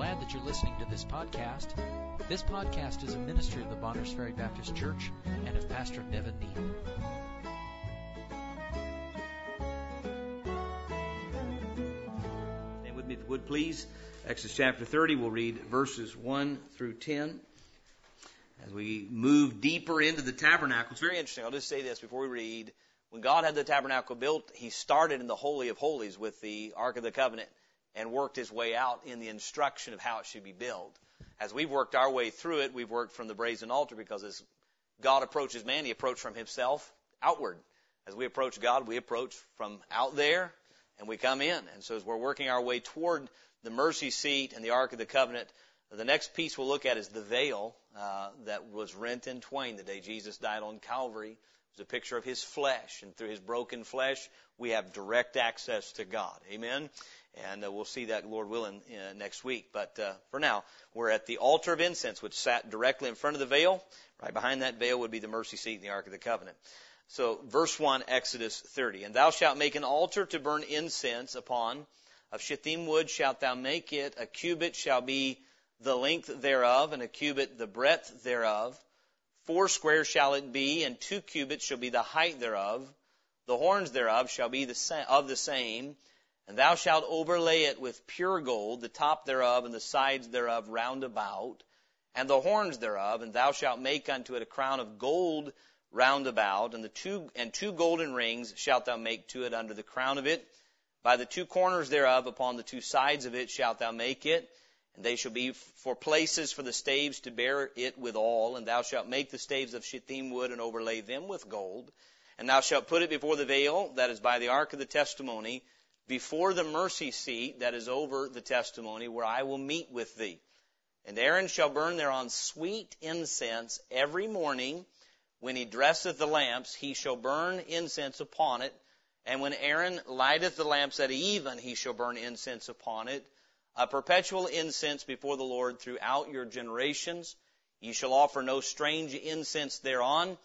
glad that you're listening to this podcast. This podcast is a ministry of the Bonners Ferry Baptist Church and of Pastor Nevin Neal. Stand with me if you would please. Exodus chapter 30, we'll read verses 1 through 10 as we move deeper into the tabernacle. It's very interesting. I'll just say this before we read. When God had the tabernacle built, He started in the Holy of Holies with the Ark of the Covenant and worked His way out in the instruction of how it should be built. As we've worked our way through it, we've worked from the brazen altar because as God approaches man, He approached from Himself outward. As we approach God, we approach from out there and we come in. And so as we're working our way toward the mercy seat and the Ark of the Covenant, the next piece we'll look at is the veil uh, that was rent in twain the day Jesus died on Calvary. It was a picture of his flesh, and through his broken flesh, we have direct access to God. Amen. And uh, we'll see that, Lord willing, uh, next week. But uh, for now, we're at the altar of incense, which sat directly in front of the veil. Right behind that veil would be the mercy seat and the Ark of the Covenant. So, verse 1, Exodus 30. And thou shalt make an altar to burn incense upon. Of shittim wood shalt thou make it. A cubit shall be the length thereof, and a cubit the breadth thereof. Four square shall it be, and two cubits shall be the height thereof. The horns thereof shall be the sa- of the same. And thou shalt overlay it with pure gold, the top thereof and the sides thereof round about, and the horns thereof, and thou shalt make unto it a crown of gold round about, and the two and two golden rings shalt thou make to it under the crown of it. By the two corners thereof, upon the two sides of it, shalt thou make it, and they shall be for places for the staves to bear it withal. And thou shalt make the staves of shittim wood and overlay them with gold. And thou shalt put it before the veil that is by the ark of the testimony, before the mercy seat that is over the testimony, where I will meet with thee. And Aaron shall burn thereon sweet incense every morning. When he dresseth the lamps, he shall burn incense upon it. And when Aaron lighteth the lamps at even, he shall burn incense upon it. A perpetual incense before the Lord throughout your generations. Ye shall offer no strange incense thereon,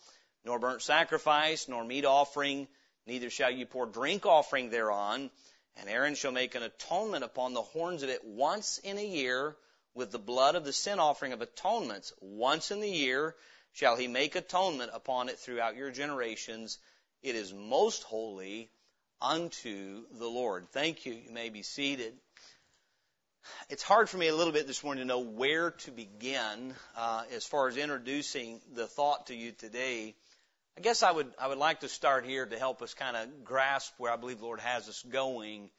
nor burnt sacrifice, nor meat offering, neither shall ye pour drink offering thereon. And Aaron shall make an atonement upon the horns of it once in a year with the blood of the sin offering of atonements. Once in the year shall he make atonement upon it throughout your generations. It is most holy unto the Lord. Thank you. You may be seated. It's hard for me a little bit this morning to know where to begin uh, as far as introducing the thought to you today. I guess I would I would like to start here to help us kind of grasp where I believe the Lord has us going.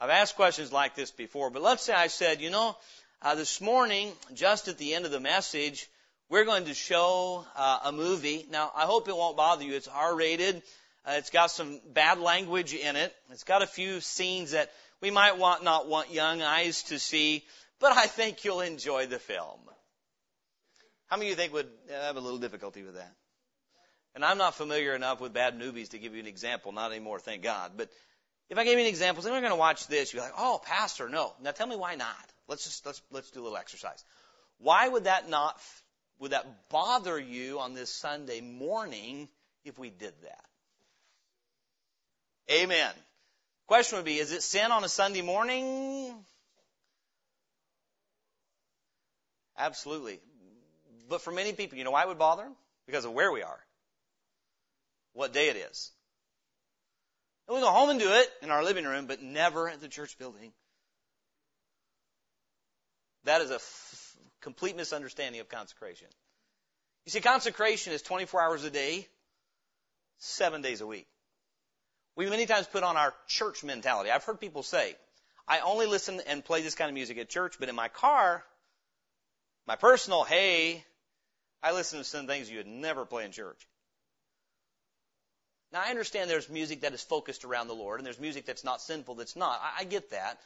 I've asked questions like this before, but let's say I said, you know, uh, this morning, just at the end of the message, we're going to show uh, a movie. Now, I hope it won't bother you. It's R-rated. Uh, it's got some bad language in it. It's got a few scenes that we might want not want young eyes to see, but I think you'll enjoy the film. How many of you think would have a little difficulty with that? And I'm not familiar enough with bad movies to give you an example, not anymore, thank God. But if I gave you an example, say we're going to watch this, you're like, oh, pastor, no. Now tell me why not. Let's just let's let's do a little exercise. Why would that not would that bother you on this Sunday morning if we did that? Amen. Question would be, is it sin on a Sunday morning? Absolutely. But for many people, you know why it would bother them? Because of where we are. What day it is. And we go home and do it in our living room, but never at the church building. That is a f- complete misunderstanding of consecration. You see, consecration is 24 hours a day, seven days a week. We many times put on our church mentality. I've heard people say, I only listen and play this kind of music at church, but in my car, my personal, hey, I listen to some things you would never play in church. Now I understand there's music that is focused around the Lord, and there's music that's not sinful that's not. I, I get that.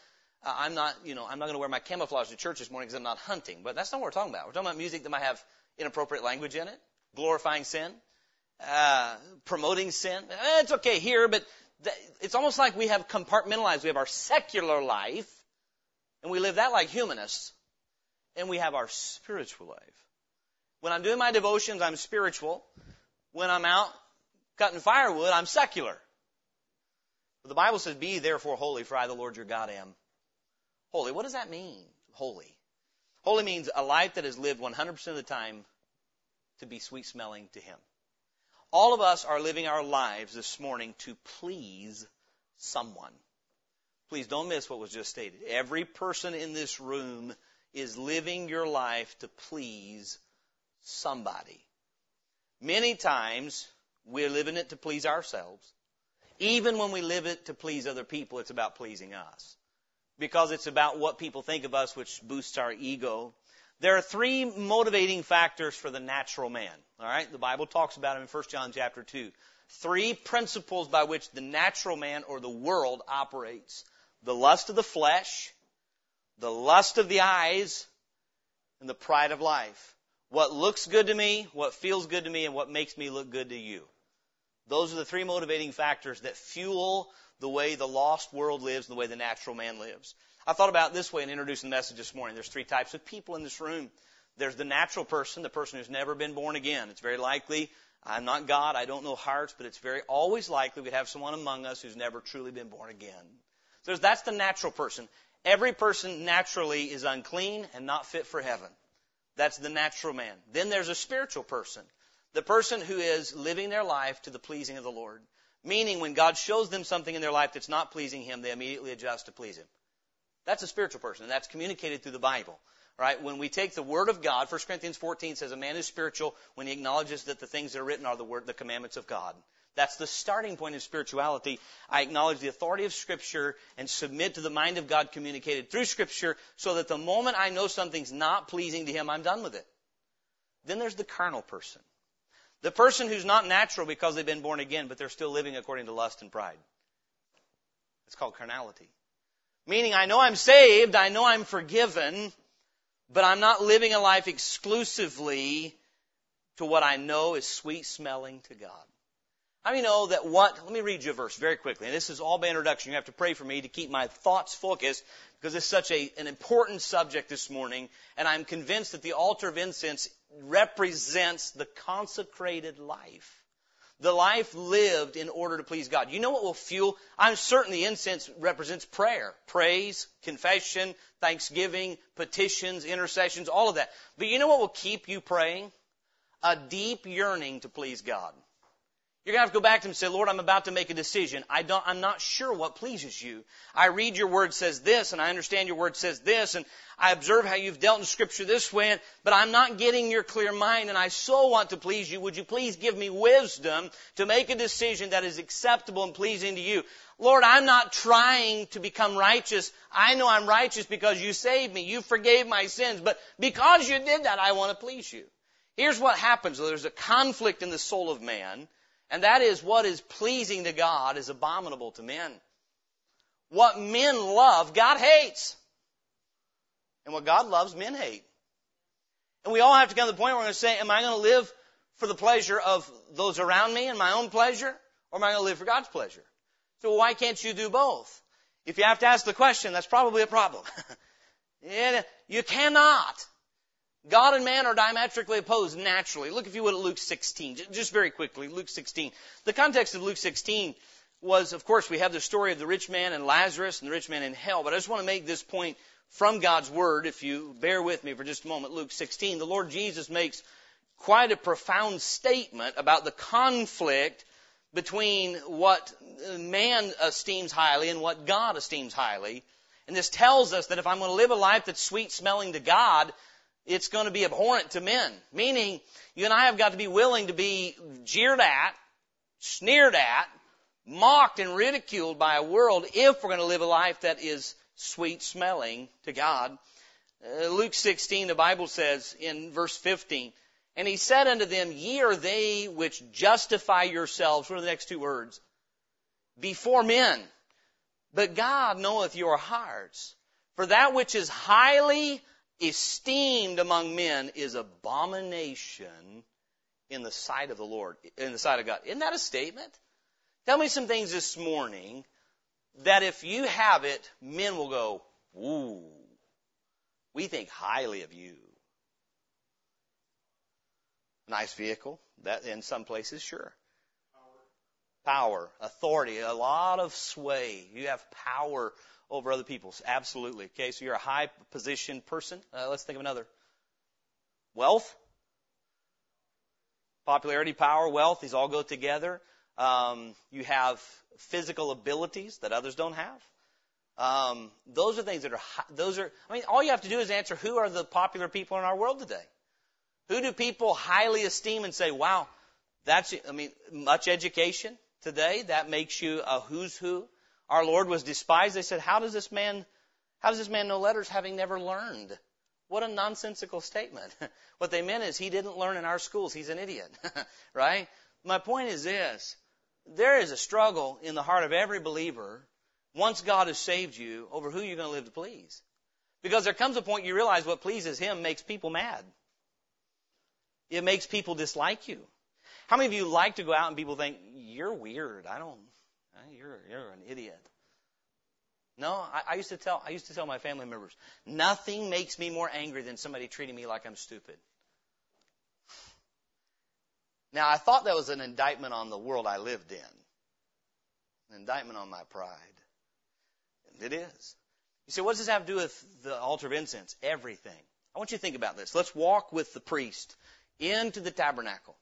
Uh, I'm not, you know, I'm not going to wear my camouflage to church this morning because I'm not hunting. But that's not what we're talking about. We're talking about music that might have inappropriate language in it, glorifying sin, uh, promoting sin. Eh, it's okay here, but it's almost like we have compartmentalized. We have our secular life, and we live that like humanists, and we have our spiritual life. When I'm doing my devotions, I'm spiritual. When I'm out cutting firewood, I'm secular. But the Bible says, Be therefore holy, for I, the Lord your God, am holy. What does that mean, holy? Holy means a life that is lived 100% of the time to be sweet smelling to Him. All of us are living our lives this morning to please someone. Please don't miss what was just stated. Every person in this room is living your life to please somebody. Many times we're living it to please ourselves. Even when we live it to please other people, it's about pleasing us. Because it's about what people think of us, which boosts our ego. There are three motivating factors for the natural man. All right? The Bible talks about them in 1 John chapter 2. Three principles by which the natural man or the world operates. The lust of the flesh, the lust of the eyes, and the pride of life. What looks good to me, what feels good to me, and what makes me look good to you. Those are the three motivating factors that fuel the way the lost world lives and the way the natural man lives. I thought about this way in introducing the message this morning. There's three types of people in this room. There's the natural person, the person who's never been born again. It's very likely, I'm not God, I don't know hearts, but it's very always likely we'd have someone among us who's never truly been born again. So that's the natural person. Every person naturally is unclean and not fit for heaven. That's the natural man. Then there's a spiritual person. The person who is living their life to the pleasing of the Lord. Meaning when God shows them something in their life that's not pleasing Him, they immediately adjust to please Him. That's a spiritual person, and that's communicated through the Bible. Right? When we take the Word of God, 1 Corinthians 14 says a man is spiritual when he acknowledges that the things that are written are the Word, the commandments of God. That's the starting point of spirituality. I acknowledge the authority of Scripture and submit to the mind of God communicated through Scripture so that the moment I know something's not pleasing to Him, I'm done with it. Then there's the carnal person. The person who's not natural because they've been born again, but they're still living according to lust and pride. It's called carnality. Meaning, I know I'm saved, I know I'm forgiven, but I'm not living a life exclusively to what I know is sweet smelling to God. How do know that what, let me read you a verse very quickly, and this is all by introduction. You have to pray for me to keep my thoughts focused because it's such a, an important subject this morning, and I'm convinced that the altar of incense represents the consecrated life the life lived in order to please God. You know what will fuel? I'm certain the incense represents prayer, praise, confession, thanksgiving, petitions, intercessions, all of that. But you know what will keep you praying? A deep yearning to please God. You're going to have to go back to him and say, Lord, I'm about to make a decision. I don't, I'm not sure what pleases you. I read your word says this and I understand your word says this and I observe how you've dealt in scripture this way, but I'm not getting your clear mind and I so want to please you. Would you please give me wisdom to make a decision that is acceptable and pleasing to you? Lord, I'm not trying to become righteous. I know I'm righteous because you saved me. You forgave my sins, but because you did that, I want to please you. Here's what happens. There's a conflict in the soul of man and that is what is pleasing to God is abominable to men. What men love, God hates. And what God loves, men hate. And we all have to come to the point where we're going to say, am I going to live for the pleasure of those around me and my own pleasure? Or am I going to live for God's pleasure? So why can't you do both? If you have to ask the question, that's probably a problem. you cannot. God and man are diametrically opposed naturally. Look, if you would, at Luke 16. Just very quickly, Luke 16. The context of Luke 16 was, of course, we have the story of the rich man and Lazarus and the rich man in hell. But I just want to make this point from God's Word, if you bear with me for just a moment. Luke 16. The Lord Jesus makes quite a profound statement about the conflict between what man esteems highly and what God esteems highly. And this tells us that if I'm going to live a life that's sweet smelling to God, it's going to be abhorrent to men. Meaning, you and I have got to be willing to be jeered at, sneered at, mocked and ridiculed by a world if we're going to live a life that is sweet smelling to God. Uh, Luke 16, the Bible says in verse 15, and he said unto them, Ye are they which justify yourselves. What are the next two words? Before men. But God knoweth your hearts. For that which is highly esteemed among men is abomination in the sight of the Lord, in the sight of God. Isn't that a statement? Tell me some things this morning that if you have it, men will go, ooh, we think highly of you. Nice vehicle. That in some places, sure. Power, authority, a lot of sway. You have power over other people's. Absolutely. Okay, so you're a high positioned person. Uh, let's think of another. Wealth. Popularity, power, wealth, these all go together. Um, you have physical abilities that others don't have. Um, those are things that are, those are, I mean, all you have to do is answer who are the popular people in our world today? Who do people highly esteem and say, wow, that's, I mean, much education today, that makes you a who's who. Our Lord was despised. They said, how does this man, how does this man know letters having never learned? What a nonsensical statement. what they meant is he didn't learn in our schools. He's an idiot. right? My point is this. There is a struggle in the heart of every believer once God has saved you over who you're going to live to please. Because there comes a point you realize what pleases Him makes people mad. It makes people dislike you. How many of you like to go out and people think, you're weird. I don't, you're, you're an idiot. No, I, I used to tell, I used to tell my family members, nothing makes me more angry than somebody treating me like I'm stupid. Now, I thought that was an indictment on the world I lived in. An indictment on my pride. And it is. You say, what does this have to do with the altar of incense? Everything. I want you to think about this. Let's walk with the priest into the tabernacle.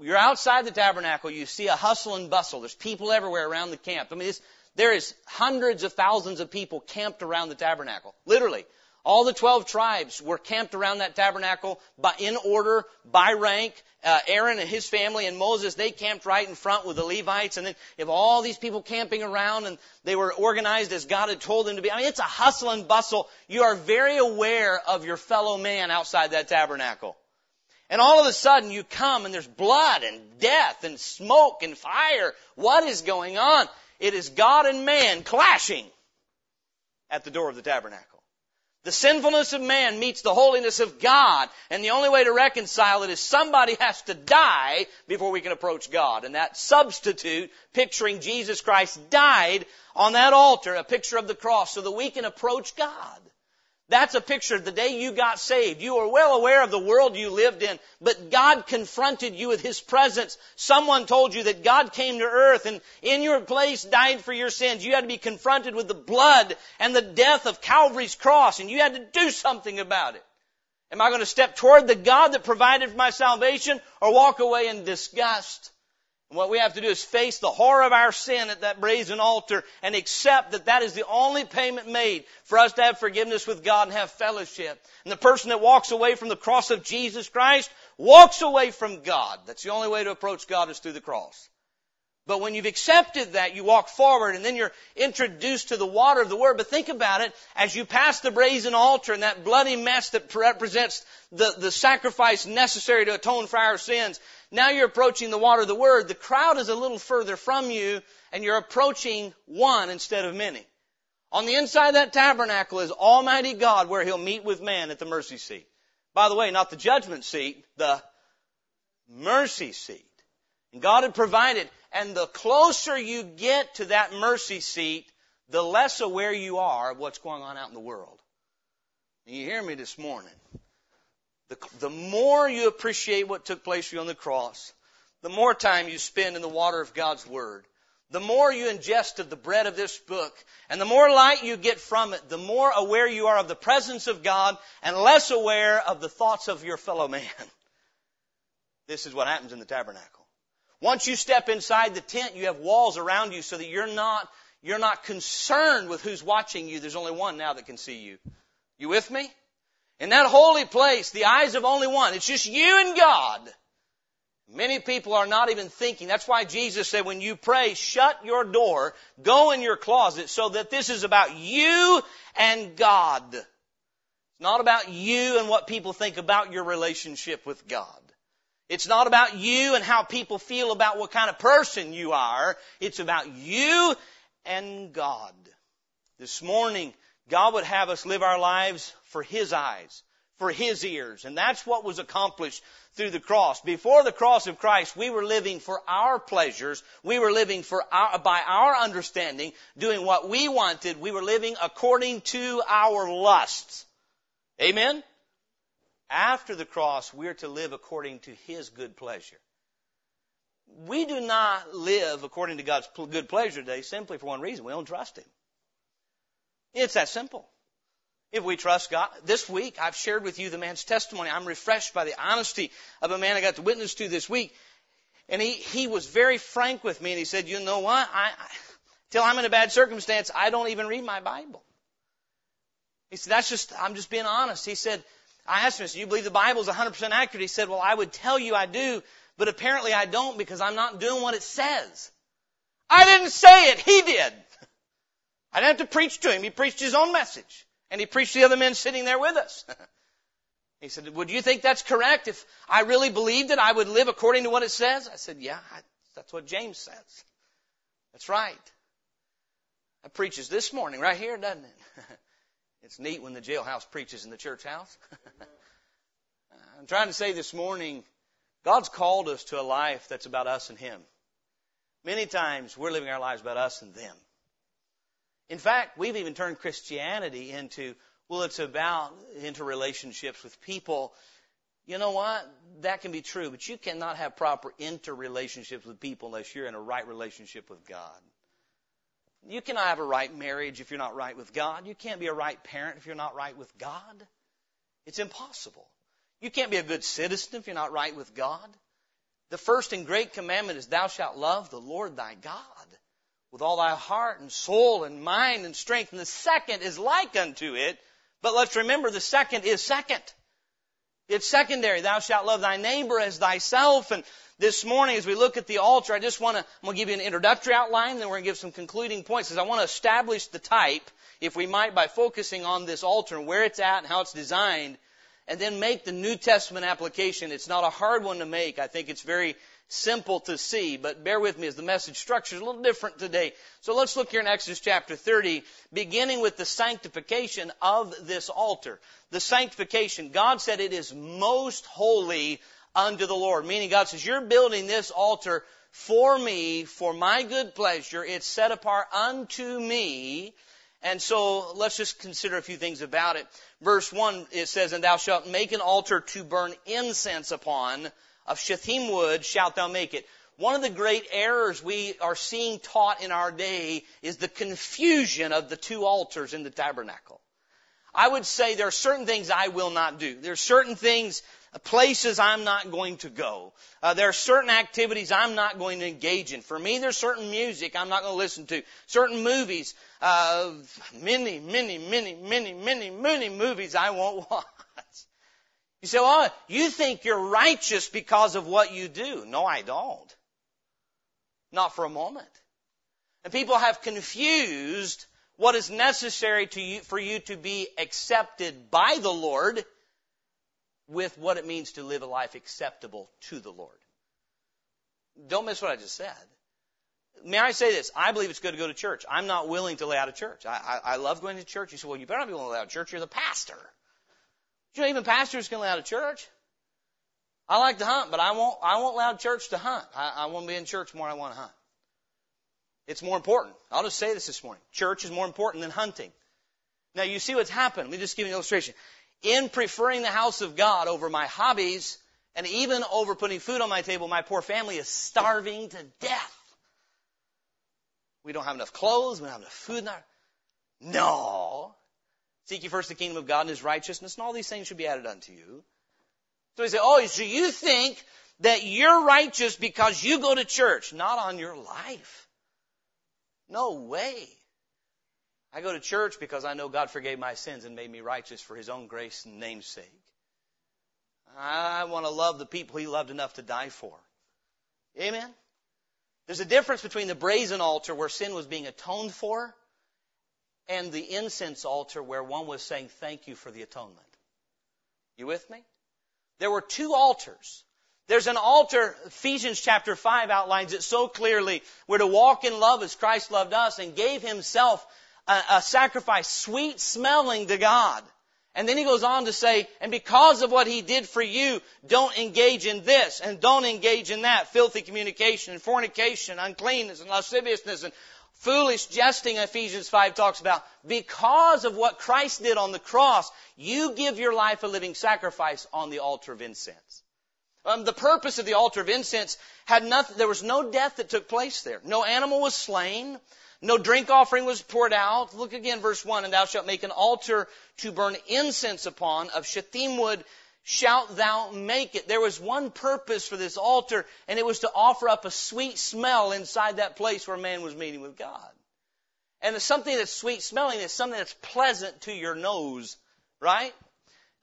You're outside the tabernacle, you see a hustle and bustle. There's people everywhere around the camp. I mean, there is hundreds of thousands of people camped around the tabernacle. Literally. All the 12 tribes were camped around that tabernacle by, in order, by rank. Uh, Aaron and his family and Moses, they camped right in front with the Levites. And then if all these people camping around and they were organized as God had told them to be, I mean, it's a hustle and bustle. You are very aware of your fellow man outside that tabernacle. And all of a sudden you come and there's blood and death and smoke and fire. What is going on? It is God and man clashing at the door of the tabernacle. The sinfulness of man meets the holiness of God, and the only way to reconcile it is somebody has to die before we can approach God. And that substitute, picturing Jesus Christ, died on that altar, a picture of the cross, so that we can approach God. That's a picture of the day you got saved. You were well aware of the world you lived in, but God confronted you with His presence. Someone told you that God came to earth and in your place died for your sins. You had to be confronted with the blood and the death of Calvary's cross and you had to do something about it. Am I going to step toward the God that provided for my salvation or walk away in disgust? And what we have to do is face the horror of our sin at that brazen altar and accept that that is the only payment made for us to have forgiveness with God and have fellowship. And the person that walks away from the cross of Jesus Christ walks away from God. That's the only way to approach God is through the cross. But when you've accepted that, you walk forward and then you're introduced to the water of the Word. But think about it, as you pass the brazen altar and that bloody mess that represents the, the sacrifice necessary to atone for our sins, now you're approaching the water of the Word. The crowd is a little further from you and you're approaching one instead of many. On the inside of that tabernacle is Almighty God where He'll meet with man at the mercy seat. By the way, not the judgment seat, the mercy seat. And God had provided and the closer you get to that mercy seat, the less aware you are of what's going on out in the world. You hear me this morning. The, the more you appreciate what took place for you on the cross, the more time you spend in the water of God's Word, the more you ingest of the bread of this book, and the more light you get from it, the more aware you are of the presence of God and less aware of the thoughts of your fellow man. This is what happens in the tabernacle. Once you step inside the tent, you have walls around you so that you're not, you're not concerned with who's watching you. There's only one now that can see you. You with me? In that holy place, the eyes of only one. It's just you and God. Many people are not even thinking. That's why Jesus said, when you pray, shut your door, go in your closet, so that this is about you and God. It's not about you and what people think about your relationship with God. It's not about you and how people feel about what kind of person you are. It's about you and God. This morning, God would have us live our lives for His eyes, for His ears. And that's what was accomplished through the cross. Before the cross of Christ, we were living for our pleasures. We were living for our, by our understanding, doing what we wanted. We were living according to our lusts. Amen? After the cross, we're to live according to His good pleasure. We do not live according to God's good pleasure today simply for one reason. We don't trust Him. It's that simple. If we trust God, this week I've shared with you the man's testimony. I'm refreshed by the honesty of a man I got to witness to this week. And he, he was very frank with me and he said, you know what? I, I, till I'm in a bad circumstance, I don't even read my Bible. He said, that's just, I'm just being honest. He said, I asked him, said, you believe the Bible is 100% accurate? He said, well, I would tell you I do, but apparently I don't because I'm not doing what it says. I didn't say it. He did. I didn't have to preach to him. He preached his own message. And he preached to the other men sitting there with us. he said, would you think that's correct? If I really believed it, I would live according to what it says? I said, yeah, I, that's what James says. That's right. That preaches this morning right here, doesn't it? it's neat when the jailhouse preaches in the church house. I'm trying to say this morning, God's called us to a life that's about us and Him. Many times we're living our lives about us and them. In fact, we've even turned Christianity into, well, it's about interrelationships with people. You know what? That can be true, but you cannot have proper interrelationships with people unless you're in a right relationship with God. You cannot have a right marriage if you're not right with God. You can't be a right parent if you're not right with God. It's impossible. You can't be a good citizen if you're not right with God. The first and great commandment is thou shalt love the Lord thy God with all thy heart and soul and mind and strength. And the second is like unto it. But let's remember the second is second. It's secondary. Thou shalt love thy neighbor as thyself. And this morning, as we look at the altar, I just want to, I'm going to give you an introductory outline, then we're going to give some concluding points. Because I want to establish the type, if we might, by focusing on this altar and where it's at and how it's designed and then make the New Testament application. It's not a hard one to make. I think it's very simple to see, but bear with me as the message structure is a little different today. So let's look here in Exodus chapter 30, beginning with the sanctification of this altar. The sanctification, God said it is most holy unto the Lord, meaning God says, you're building this altar for me, for my good pleasure. It's set apart unto me. And so let's just consider a few things about it. Verse 1, it says, And thou shalt make an altar to burn incense upon, of shittim wood shalt thou make it. One of the great errors we are seeing taught in our day is the confusion of the two altars in the tabernacle. I would say there are certain things I will not do. There are certain things places I'm not going to go. Uh, there are certain activities I'm not going to engage in. For me, there's certain music I'm not going to listen to. Certain movies, uh, many, many, many, many, many, many movies I won't watch. You say, well, you think you're righteous because of what you do. No, I don't. Not for a moment. And people have confused what is necessary to you, for you to be accepted by the Lord with what it means to live a life acceptable to the Lord. Don't miss what I just said. May I say this? I believe it's good to go to church. I'm not willing to lay out of church. I, I, I love going to church. You say, well, you better not be willing to lay out of church. You're the pastor. You know, even pastors can out of church. I like to hunt, but I won't, I won't allow church to hunt. I, I want to be in church more I want to hunt. It's more important. I'll just say this this morning. Church is more important than hunting. Now you see what's happened. Let me just give you an illustration in preferring the house of God over my hobbies and even over putting food on my table, my poor family is starving to death. We don't have enough clothes. We don't have enough food. In our... No. Seek ye first the kingdom of God and his righteousness, and all these things should be added unto you. So he said, Oh, so you think that you're righteous because you go to church? Not on your life. No way. I go to church because I know God forgave my sins and made me righteous for His own grace and namesake. I want to love the people He loved enough to die for. Amen? There's a difference between the brazen altar where sin was being atoned for and the incense altar where one was saying thank you for the atonement. You with me? There were two altars. There's an altar, Ephesians chapter 5 outlines it so clearly. We're to walk in love as Christ loved us and gave Himself a, a sacrifice sweet smelling to God. And then he goes on to say, and because of what he did for you, don't engage in this and don't engage in that. Filthy communication and fornication, uncleanness and lasciviousness and foolish jesting Ephesians 5 talks about. Because of what Christ did on the cross, you give your life a living sacrifice on the altar of incense. Um, the purpose of the altar of incense had nothing, there was no death that took place there. No animal was slain. No drink offering was poured out. Look again, verse 1. And thou shalt make an altar to burn incense upon. Of shittim wood shalt thou make it. There was one purpose for this altar, and it was to offer up a sweet smell inside that place where man was meeting with God. And something that's sweet smelling is something that's pleasant to your nose, right?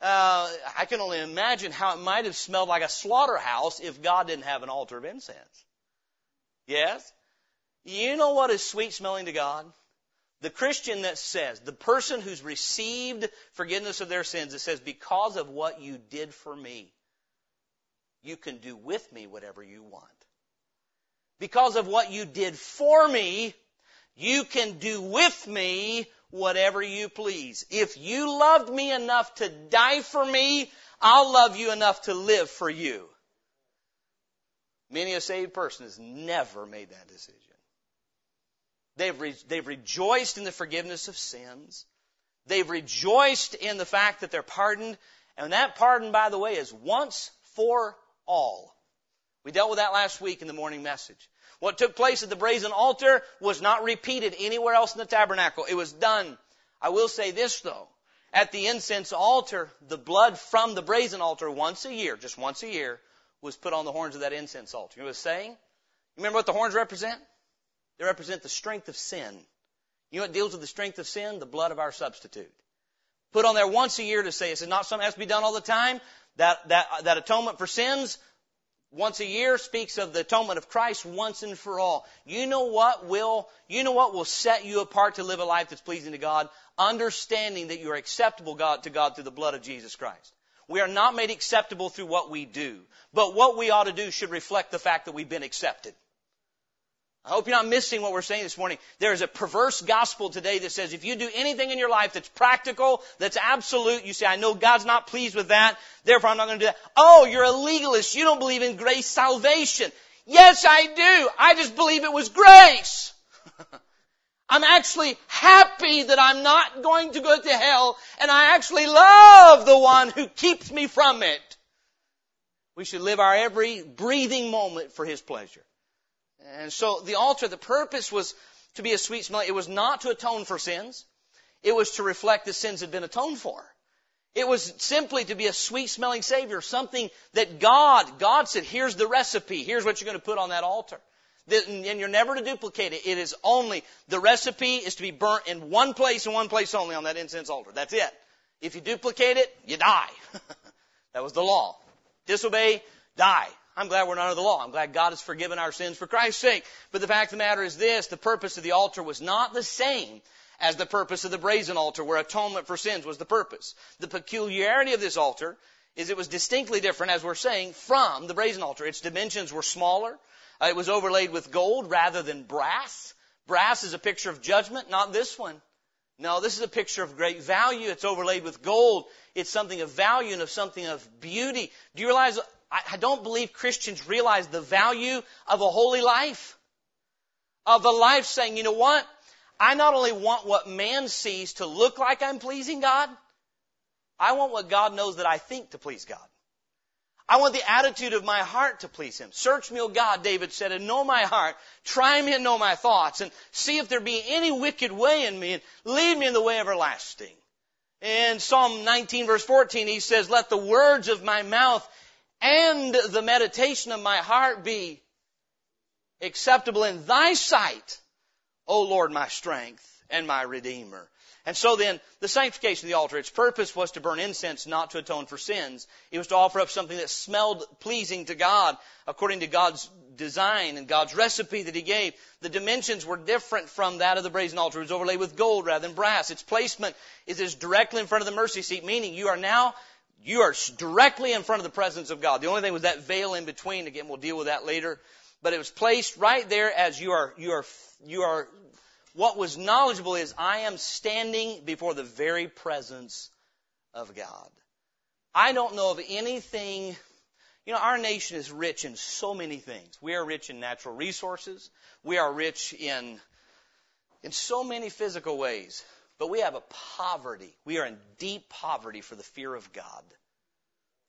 Uh, I can only imagine how it might have smelled like a slaughterhouse if God didn't have an altar of incense. Yes? You know what is sweet smelling to God? The Christian that says, the person who's received forgiveness of their sins, it says, because of what you did for me, you can do with me whatever you want. Because of what you did for me, you can do with me whatever you please. If you loved me enough to die for me, I'll love you enough to live for you. Many a saved person has never made that decision. They've, re- they've rejoiced in the forgiveness of sins. They've rejoiced in the fact that they're pardoned. And that pardon, by the way, is once for all. We dealt with that last week in the morning message. What took place at the brazen altar was not repeated anywhere else in the tabernacle. It was done. I will say this though. At the incense altar, the blood from the brazen altar once a year, just once a year, was put on the horns of that incense altar. You know what it's saying? You remember what the horns represent? They represent the strength of sin. You know what deals with the strength of sin? The blood of our substitute. Put on there once a year to say it's not something that has to be done all the time. That, that, that atonement for sins once a year speaks of the atonement of Christ once and for all. You know what will, you know what will set you apart to live a life that's pleasing to God? Understanding that you are acceptable God, to God through the blood of Jesus Christ. We are not made acceptable through what we do. But what we ought to do should reflect the fact that we've been accepted. I hope you're not missing what we're saying this morning. There is a perverse gospel today that says if you do anything in your life that's practical, that's absolute, you say, I know God's not pleased with that, therefore I'm not going to do that. Oh, you're a legalist. You don't believe in grace salvation. Yes, I do. I just believe it was grace. I'm actually happy that I'm not going to go to hell, and I actually love the one who keeps me from it. We should live our every breathing moment for His pleasure. And so the altar, the purpose was to be a sweet smell. It was not to atone for sins. It was to reflect that sins had been atoned for. It was simply to be a sweet smelling Savior, something that God, God said, here's the recipe. Here's what you're going to put on that altar. And you're never to duplicate it. It is only, the recipe is to be burnt in one place and one place only on that incense altar. That's it. If you duplicate it, you die. that was the law. Disobey, die. I'm glad we're not under the law. I'm glad God has forgiven our sins for Christ's sake. But the fact of the matter is this, the purpose of the altar was not the same as the purpose of the brazen altar where atonement for sins was the purpose. The peculiarity of this altar is it was distinctly different, as we're saying, from the brazen altar. Its dimensions were smaller. Uh, it was overlaid with gold rather than brass. Brass is a picture of judgment, not this one. No, this is a picture of great value. It's overlaid with gold. It's something of value and of something of beauty. Do you realize I don't believe Christians realize the value of a holy life. Of a life saying, you know what? I not only want what man sees to look like I'm pleasing God, I want what God knows that I think to please God. I want the attitude of my heart to please Him. Search me, O God, David said, and know my heart. Try me and know my thoughts, and see if there be any wicked way in me, and lead me in the way everlasting. In Psalm 19 verse 14, he says, Let the words of my mouth and the meditation of my heart be acceptable in thy sight, O Lord, my strength and my redeemer. And so then, the sanctification of the altar, its purpose was to burn incense, not to atone for sins. It was to offer up something that smelled pleasing to God, according to God's design and God's recipe that He gave. The dimensions were different from that of the brazen altar. It was overlaid with gold rather than brass. Its placement is, directly in front of the mercy seat, meaning you are now you are directly in front of the presence of God. The only thing was that veil in between. Again, we'll deal with that later. But it was placed right there as you are, you are, you are, what was knowledgeable is I am standing before the very presence of God. I don't know of anything, you know, our nation is rich in so many things. We are rich in natural resources. We are rich in, in so many physical ways. But we have a poverty. We are in deep poverty for the fear of God.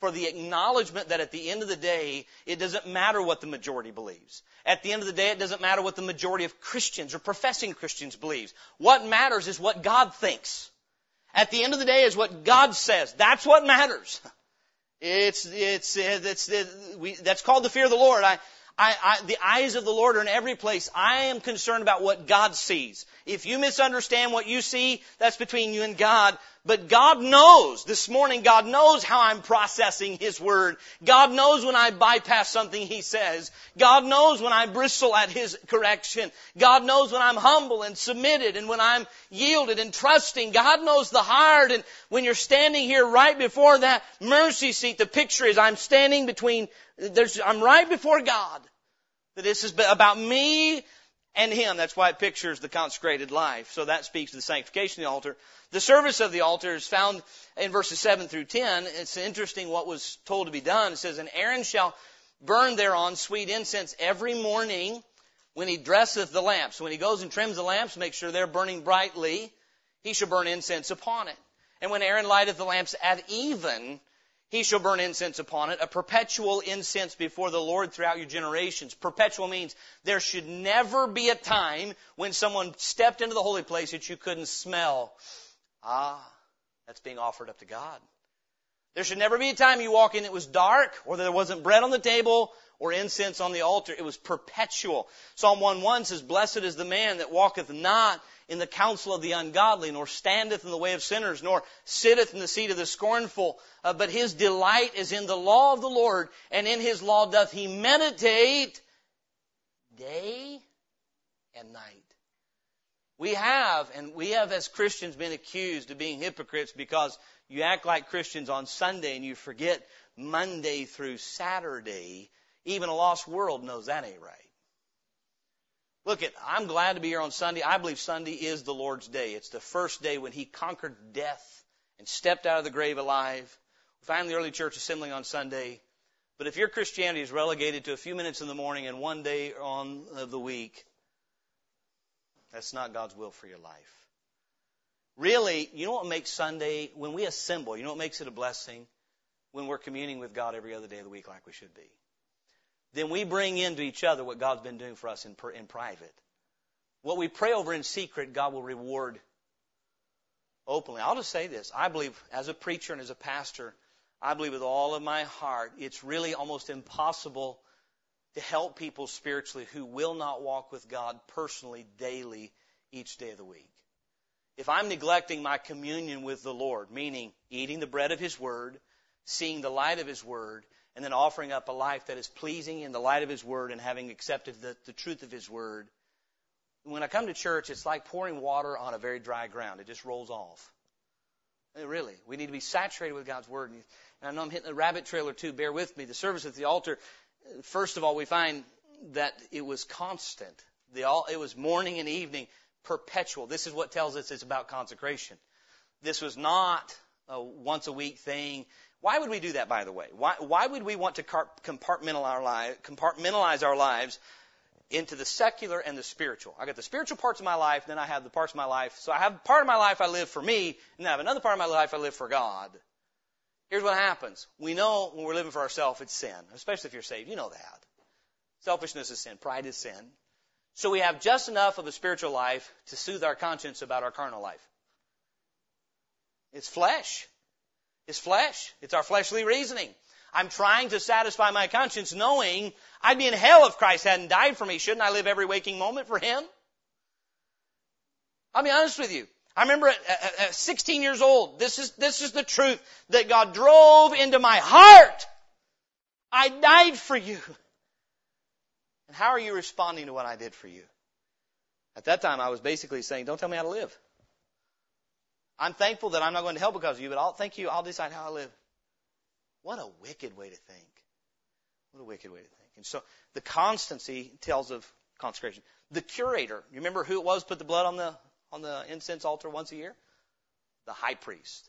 for the acknowledgement that at the end of the day, it doesn't matter what the majority believes. At the end of the day, it doesn't matter what the majority of Christians or professing Christians believes. What matters is what God thinks. At the end of the day is what God says. That's what matters. It's, it's, it's, it's we, that's called the fear of the Lord. I, I, I, the eyes of the Lord are in every place. I am concerned about what God sees. If you misunderstand what you see, that's between you and God. But God knows. This morning, God knows how I'm processing His Word. God knows when I bypass something He says. God knows when I bristle at His correction. God knows when I'm humble and submitted and when I'm yielded and trusting. God knows the heart. And when you're standing here right before that mercy seat, the picture is I'm standing between there's, I'm right before God. This is about me and Him. That's why it pictures the consecrated life. So that speaks to the sanctification of the altar. The service of the altar is found in verses 7 through 10. It's interesting what was told to be done. It says, And Aaron shall burn thereon sweet incense every morning when he dresseth the lamps. When he goes and trims the lamps, make sure they're burning brightly. He shall burn incense upon it. And when Aaron lighteth the lamps at even, he shall burn incense upon it, a perpetual incense before the Lord throughout your generations. Perpetual means there should never be a time when someone stepped into the holy place that you couldn't smell. Ah, that's being offered up to God. There should never be a time you walk in it was dark, or there wasn't bread on the table, or incense on the altar. It was perpetual. Psalm 1:1 says, Blessed is the man that walketh not in the counsel of the ungodly, nor standeth in the way of sinners, nor sitteth in the seat of the scornful. Uh, but his delight is in the law of the Lord, and in his law doth he meditate day and night. We have, and we have as Christians been accused of being hypocrites because you act like Christians on Sunday and you forget Monday through Saturday. Even a lost world knows that ain't right. Look at, I'm glad to be here on Sunday. I believe Sunday is the Lord's day. It's the first day when He conquered death and stepped out of the grave alive. We find the early church assembling on Sunday. But if your Christianity is relegated to a few minutes in the morning and one day on of the week, that's not God's will for your life. Really, you know what makes Sunday, when we assemble, you know what makes it a blessing? When we're communing with God every other day of the week like we should be then we bring into each other what God's been doing for us in, in private. What we pray over in secret, God will reward openly. I'll just say this. I believe, as a preacher and as a pastor, I believe with all of my heart, it's really almost impossible to help people spiritually who will not walk with God personally daily each day of the week. If I'm neglecting my communion with the Lord, meaning eating the bread of His Word, seeing the light of His Word, and then offering up a life that is pleasing in the light of His Word and having accepted the, the truth of His Word. When I come to church, it's like pouring water on a very dry ground. It just rolls off. Eh, really, we need to be saturated with God's Word. And I know I'm hitting a rabbit trail or two. Bear with me. The service at the altar, first of all, we find that it was constant. The, it was morning and evening, perpetual. This is what tells us it's about consecration. This was not a once a week thing. Why would we do that, by the way? Why, why would we want to compartmentalize our, compartmentalize our lives into the secular and the spiritual? I got the spiritual parts of my life, then I have the parts of my life. So I have part of my life I live for me, and I have another part of my life I live for God. Here's what happens. We know when we're living for ourselves, it's sin, especially if you're saved. You know that. Selfishness is sin. Pride is sin. So we have just enough of a spiritual life to soothe our conscience about our carnal life. It's flesh. It's flesh. It's our fleshly reasoning. I'm trying to satisfy my conscience knowing I'd be in hell if Christ hadn't died for me. Shouldn't I live every waking moment for Him? I'll be honest with you. I remember at, at, at 16 years old, this is, this is the truth that God drove into my heart. I died for you. And how are you responding to what I did for you? At that time, I was basically saying, don't tell me how to live. I'm thankful that I'm not going to hell because of you, but I'll thank you. I'll decide how I live. What a wicked way to think. What a wicked way to think. And so the constancy tells of consecration. The curator, you remember who it was put the blood on the on the incense altar once a year? The high priest.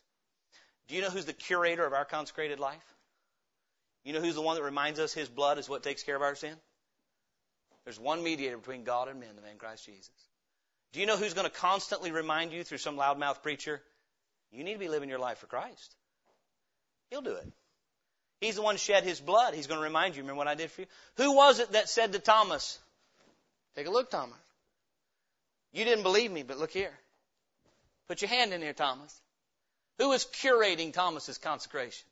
Do you know who's the curator of our consecrated life? You know who's the one that reminds us his blood is what takes care of our sin? There's one mediator between God and men, the man Christ Jesus. Do you know who's going to constantly remind you through some loudmouth preacher? You need to be living your life for Christ. He'll do it. He's the one shed his blood. He's going to remind you, remember what I did for you? Who was it that said to Thomas, Take a look, Thomas. You didn't believe me, but look here. Put your hand in here, Thomas. Who was curating Thomas's consecration?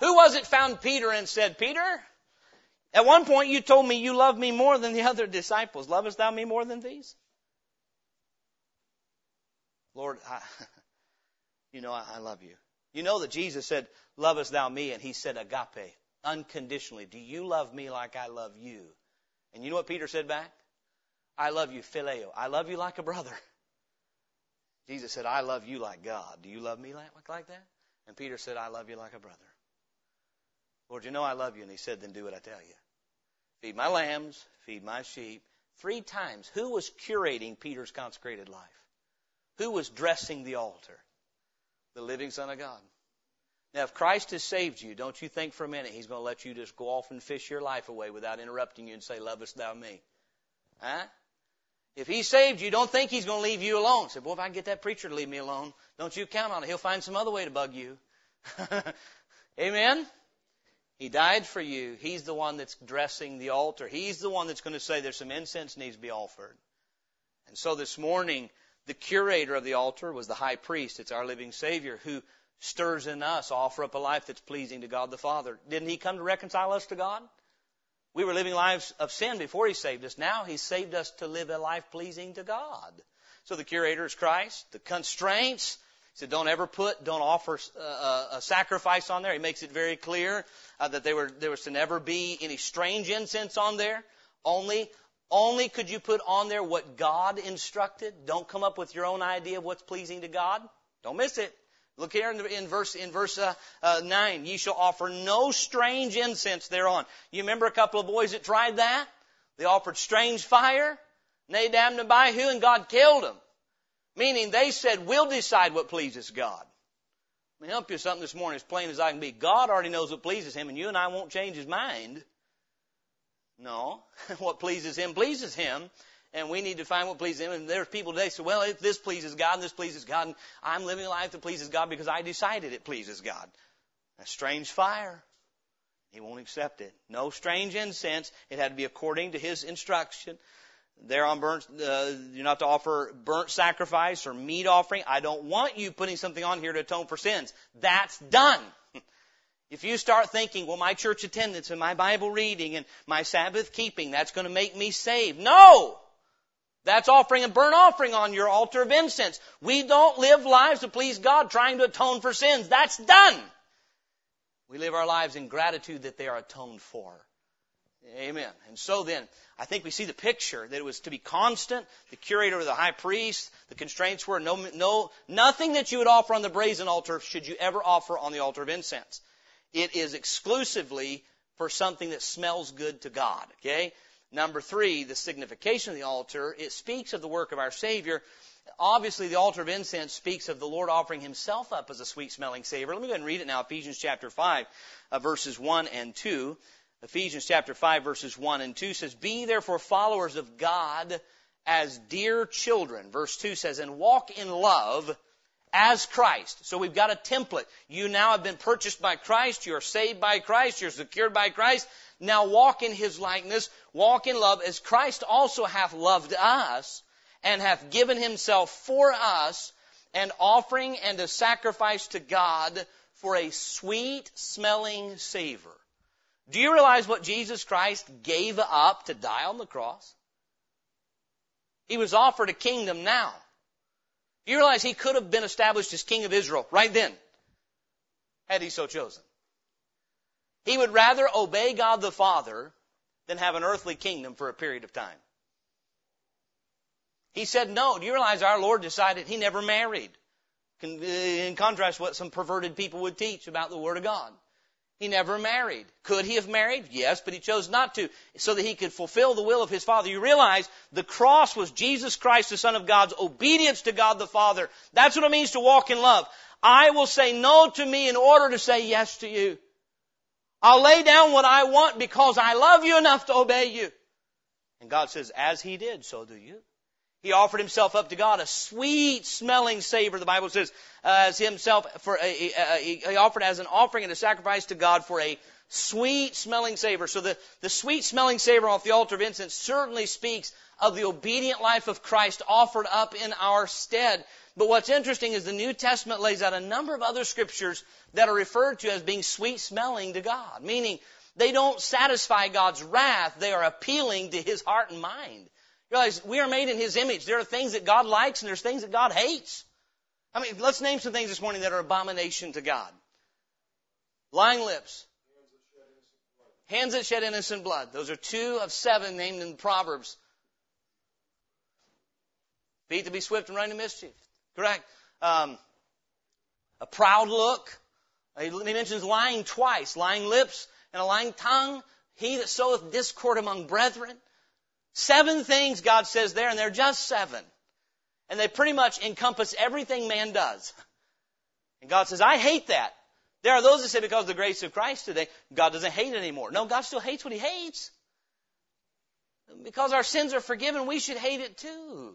Who was it found Peter and said, Peter, at one point you told me you love me more than the other disciples. Lovest thou me more than these? Lord, I, you know I, I love you. You know that Jesus said, lovest thou me? And he said agape, unconditionally. Do you love me like I love you? And you know what Peter said back? I love you, phileo. I love you like a brother. Jesus said, I love you like God. Do you love me like, like that? And Peter said, I love you like a brother. Lord, you know I love you. And he said, then do what I tell you. Feed my lambs, feed my sheep. Three times. Who was curating Peter's consecrated life? Who was dressing the altar? The living Son of God. Now, if Christ has saved you, don't you think for a minute He's going to let you just go off and fish your life away without interrupting you and say, Lovest thou me? Huh? If he saved you, don't think he's going to leave you alone. Say, boy, if I can get that preacher to leave me alone, don't you count on it. He'll find some other way to bug you. Amen? He died for you. He's the one that's dressing the altar. He's the one that's going to say there's some incense needs to be offered. And so this morning, the curator of the altar was the high priest. It's our living Savior who stirs in us, offer up a life that's pleasing to God the Father. Didn't he come to reconcile us to God? We were living lives of sin before He saved us. Now He's saved us to live a life pleasing to God. So the curator is Christ. The constraints, He said, don't ever put, don't offer uh, a, a sacrifice on there. He makes it very clear uh, that they were, there was to never be any strange incense on there. Only, only could you put on there what God instructed. Don't come up with your own idea of what's pleasing to God. Don't miss it. Look here in, the, in verse in verse uh, uh, nine. Ye shall offer no strange incense thereon. You remember a couple of boys that tried that? They offered strange fire. Nadab and Abihu, and God killed them. Meaning they said, "We'll decide what pleases God." Let me help you something this morning, as plain as I can be. God already knows what pleases Him, and you and I won't change His mind. No, what pleases Him pleases Him and we need to find what pleases Him. And there's people today say, well, if this pleases God and this pleases God, and I'm living a life that pleases God because I decided it pleases God. A strange fire. He won't accept it. No strange incense. It had to be according to His instruction. There on burnt, uh, you're not to offer burnt sacrifice or meat offering. I don't want you putting something on here to atone for sins. That's done. If you start thinking, well, my church attendance and my Bible reading and my Sabbath keeping, that's going to make me saved. No! That's offering a burnt offering on your altar of incense. We don't live lives to please God trying to atone for sins. That's done. We live our lives in gratitude that they are atoned for. Amen. And so then, I think we see the picture that it was to be constant. The curator or the high priest, the constraints were no, no, nothing that you would offer on the brazen altar should you ever offer on the altar of incense. It is exclusively for something that smells good to God. Okay? Number three, the signification of the altar. It speaks of the work of our Savior. Obviously, the altar of incense speaks of the Lord offering Himself up as a sweet smelling savor. Let me go ahead and read it now. Ephesians chapter 5, uh, verses 1 and 2. Ephesians chapter 5, verses 1 and 2 says, Be therefore followers of God as dear children. Verse 2 says, And walk in love as Christ. So we've got a template. You now have been purchased by Christ. You're saved by Christ. You're secured by Christ. Now walk in his likeness, walk in love as Christ also hath loved us and hath given himself for us an offering and a sacrifice to God for a sweet smelling savor. Do you realize what Jesus Christ gave up to die on the cross? He was offered a kingdom now. Do you realize he could have been established as king of Israel right then, had he so chosen? He would rather obey God the Father than have an earthly kingdom for a period of time. He said no. Do you realize our Lord decided he never married? In contrast to what some perverted people would teach about the Word of God. He never married. Could he have married? Yes, but he chose not to so that he could fulfill the will of his Father. You realize the cross was Jesus Christ, the Son of God's obedience to God the Father. That's what it means to walk in love. I will say no to me in order to say yes to you. I'll lay down what I want because I love you enough to obey you. And God says, as He did, so do you. He offered himself up to God, a sweet smelling savor, the Bible says, as himself, for a, a, a, he offered as an offering and a sacrifice to God for a sweet smelling savor. So the, the sweet smelling savor off the altar of incense certainly speaks of the obedient life of Christ offered up in our stead. But what's interesting is the New Testament lays out a number of other scriptures that are referred to as being sweet smelling to God, meaning they don't satisfy God's wrath, they are appealing to His heart and mind. Realize we are made in His image. There are things that God likes and there's things that God hates. I mean, let's name some things this morning that are abomination to God. Lying lips. Hands that shed innocent blood. Those are two of seven named in Proverbs. Feet to be swift and run to mischief. Correct. Um, a proud look. He mentions lying twice. Lying lips and a lying tongue. He that soweth discord among brethren. Seven things God says there, and they're just seven. And they pretty much encompass everything man does. And God says, I hate that. There are those that say because of the grace of Christ today, God doesn't hate anymore. No, God still hates what He hates. Because our sins are forgiven, we should hate it too.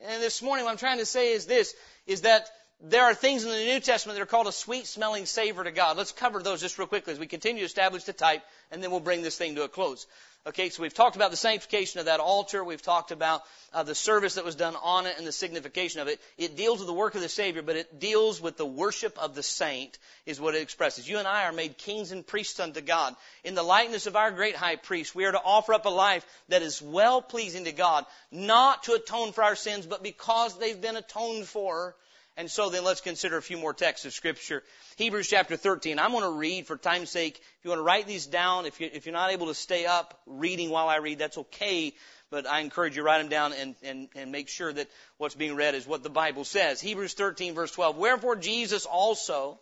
And this morning what I'm trying to say is this, is that there are things in the New Testament that are called a sweet smelling savor to God. Let's cover those just real quickly as we continue to establish the type, and then we'll bring this thing to a close. Okay, so we've talked about the sanctification of that altar. We've talked about uh, the service that was done on it and the signification of it. It deals with the work of the Savior, but it deals with the worship of the saint, is what it expresses. You and I are made kings and priests unto God. In the likeness of our great high priest, we are to offer up a life that is well pleasing to God, not to atone for our sins, but because they've been atoned for and so then let's consider a few more texts of scripture. Hebrews chapter 13. I'm going to read for time's sake. If you want to write these down, if, you, if you're not able to stay up reading while I read, that's okay. But I encourage you to write them down and, and, and make sure that what's being read is what the Bible says. Hebrews 13 verse 12. Wherefore Jesus also,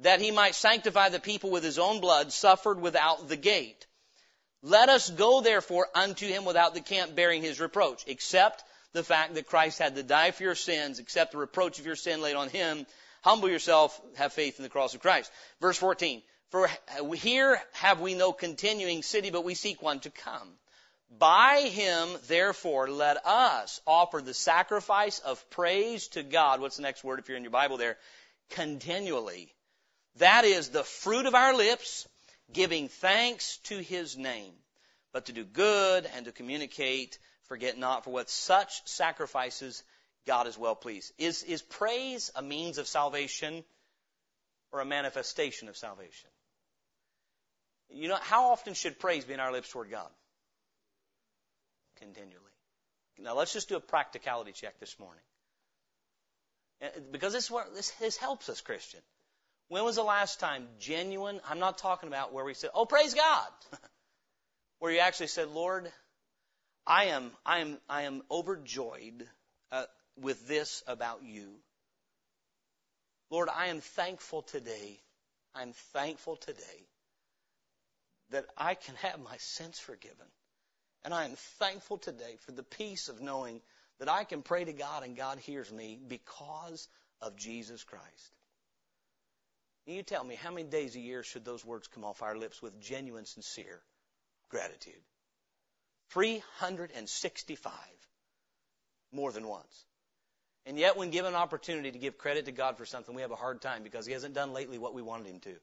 that he might sanctify the people with his own blood, suffered without the gate. Let us go therefore unto him without the camp bearing his reproach, except the fact that Christ had to die for your sins, accept the reproach of your sin laid on him, humble yourself, have faith in the cross of Christ. Verse 14. For here have we no continuing city, but we seek one to come. By him, therefore, let us offer the sacrifice of praise to God. What's the next word if you're in your Bible there? Continually. That is the fruit of our lips, giving thanks to his name. But to do good and to communicate Forget not, for with such sacrifices God is well pleased. Is, is praise a means of salvation or a manifestation of salvation? You know, how often should praise be in our lips toward God? Continually. Now let's just do a practicality check this morning. Uh, because this, this, this helps us, Christian. When was the last time genuine, I'm not talking about where we said, oh, praise God. where you actually said, Lord, I am, I am, I am overjoyed uh, with this about you. Lord, I am thankful today. I'm thankful today that I can have my sins forgiven. And I am thankful today for the peace of knowing that I can pray to God and God hears me because of Jesus Christ. you tell me how many days a year should those words come off our lips with genuine, sincere gratitude? 365 more than once. And yet, when given an opportunity to give credit to God for something, we have a hard time because He hasn't done lately what we wanted Him to.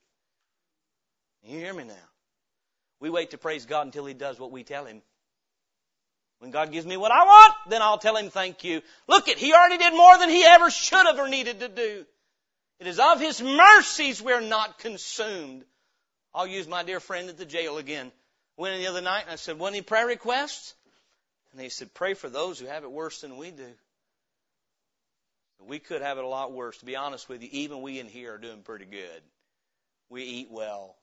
You hear me now? We wait to praise God until He does what we tell Him. When God gives me what I want, then I'll tell Him thank you. Look it, He already did more than He ever should have or needed to do. It is of His mercies we're not consumed. I'll use my dear friend at the jail again. Went in the other night and I said, "What any prayer requests?" And he said, "Pray for those who have it worse than we do." We could have it a lot worse. To be honest with you, even we in here are doing pretty good. We eat well.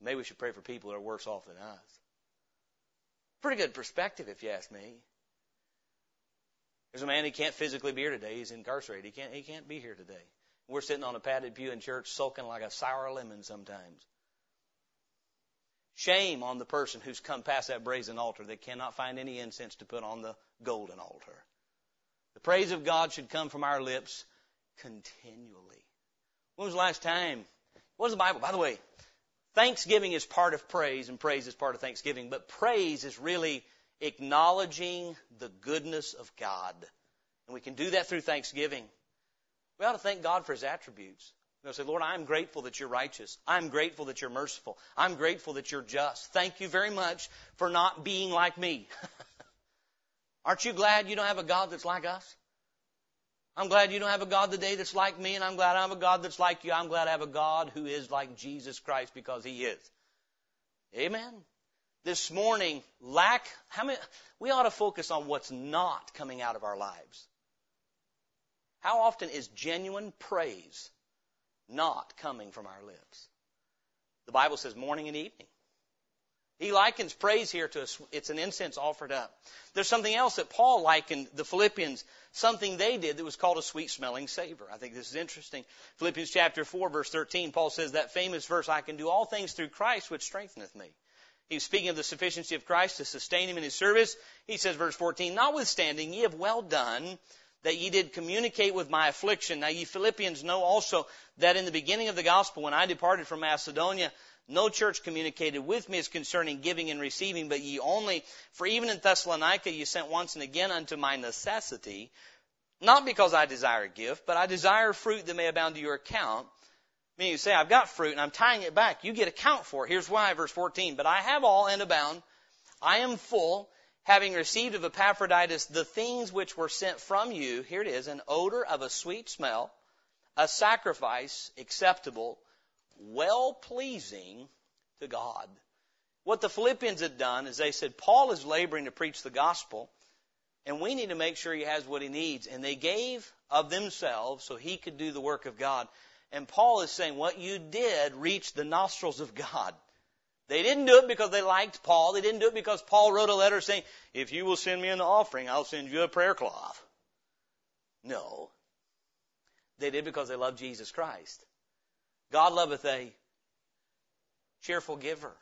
Maybe we should pray for people that are worse off than us. Pretty good perspective, if you ask me. There's a man who can't physically be here today. He's incarcerated. He can't. He can't be here today. We're sitting on a padded pew in church, sulking like a sour lemon sometimes. Shame on the person who's come past that brazen altar that cannot find any incense to put on the golden altar. The praise of God should come from our lips continually. When was the last time? What the Bible? By the way, thanksgiving is part of praise and praise is part of thanksgiving, but praise is really acknowledging the goodness of God. And we can do that through thanksgiving. We ought to thank God for His attributes. We'll say, Lord, I'm grateful that you're righteous. I'm grateful that you're merciful. I'm grateful that you're just. Thank you very much for not being like me. Aren't you glad you don't have a God that's like us? I'm glad you don't have a God today that's like me, and I'm glad I have a God that's like you. I'm glad I have a God who is like Jesus Christ because He is. Amen. This morning, lack, how many, we ought to focus on what's not coming out of our lives. How often is genuine praise not coming from our lips? The Bible says morning and evening. He likens praise here to a, it's an incense offered up. There's something else that Paul likened the Philippians, something they did that was called a sweet smelling savor. I think this is interesting. Philippians chapter 4 verse 13, Paul says that famous verse, I can do all things through Christ which strengtheneth me. He's speaking of the sufficiency of Christ to sustain him in his service. He says verse 14, notwithstanding ye have well done that ye did communicate with my affliction. Now ye Philippians know also that in the beginning of the gospel, when I departed from Macedonia, no church communicated with me as concerning giving and receiving, but ye only, for even in Thessalonica ye sent once and again unto my necessity, not because I desire a gift, but I desire fruit that may abound to your account. Meaning you say, I've got fruit and I'm tying it back. You get account for it. Here's why, verse 14. But I have all and abound. I am full, having received of Epaphroditus the things which were sent from you. Here it is, an odor of a sweet smell, a sacrifice acceptable, well pleasing to God. What the Philippians had done is they said, Paul is laboring to preach the gospel, and we need to make sure he has what he needs. And they gave of themselves so he could do the work of God. And Paul is saying, what you did reached the nostrils of God. They didn't do it because they liked Paul. They didn't do it because Paul wrote a letter saying, if you will send me an offering, I'll send you a prayer cloth. No. They did because they loved Jesus Christ. God loveth a cheerful giver.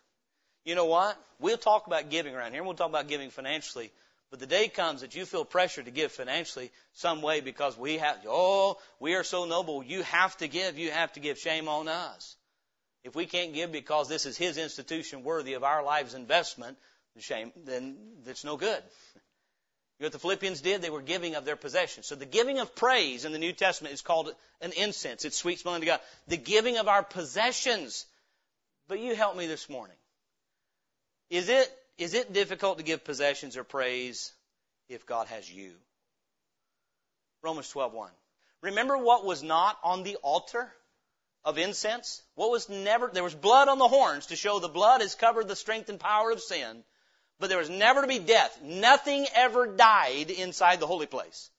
You know what? We'll talk about giving around here. We'll talk about giving financially. But the day comes that you feel pressure to give financially some way because we have, oh, we are so noble. You have to give. You have to give. Shame on us. If we can't give because this is His institution worthy of our lives investment, shame, then it's no good. You know what the Philippians did? They were giving of their possessions. So the giving of praise in the New Testament is called an incense. It's sweet smelling to God. The giving of our possessions. But you help me this morning. Is it, is it difficult to give possessions or praise if God has you? Romans 12:1. Remember what was not on the altar of incense? What was never, there was blood on the horns to show the blood has covered the strength and power of sin. But there was never to be death. Nothing ever died inside the holy place.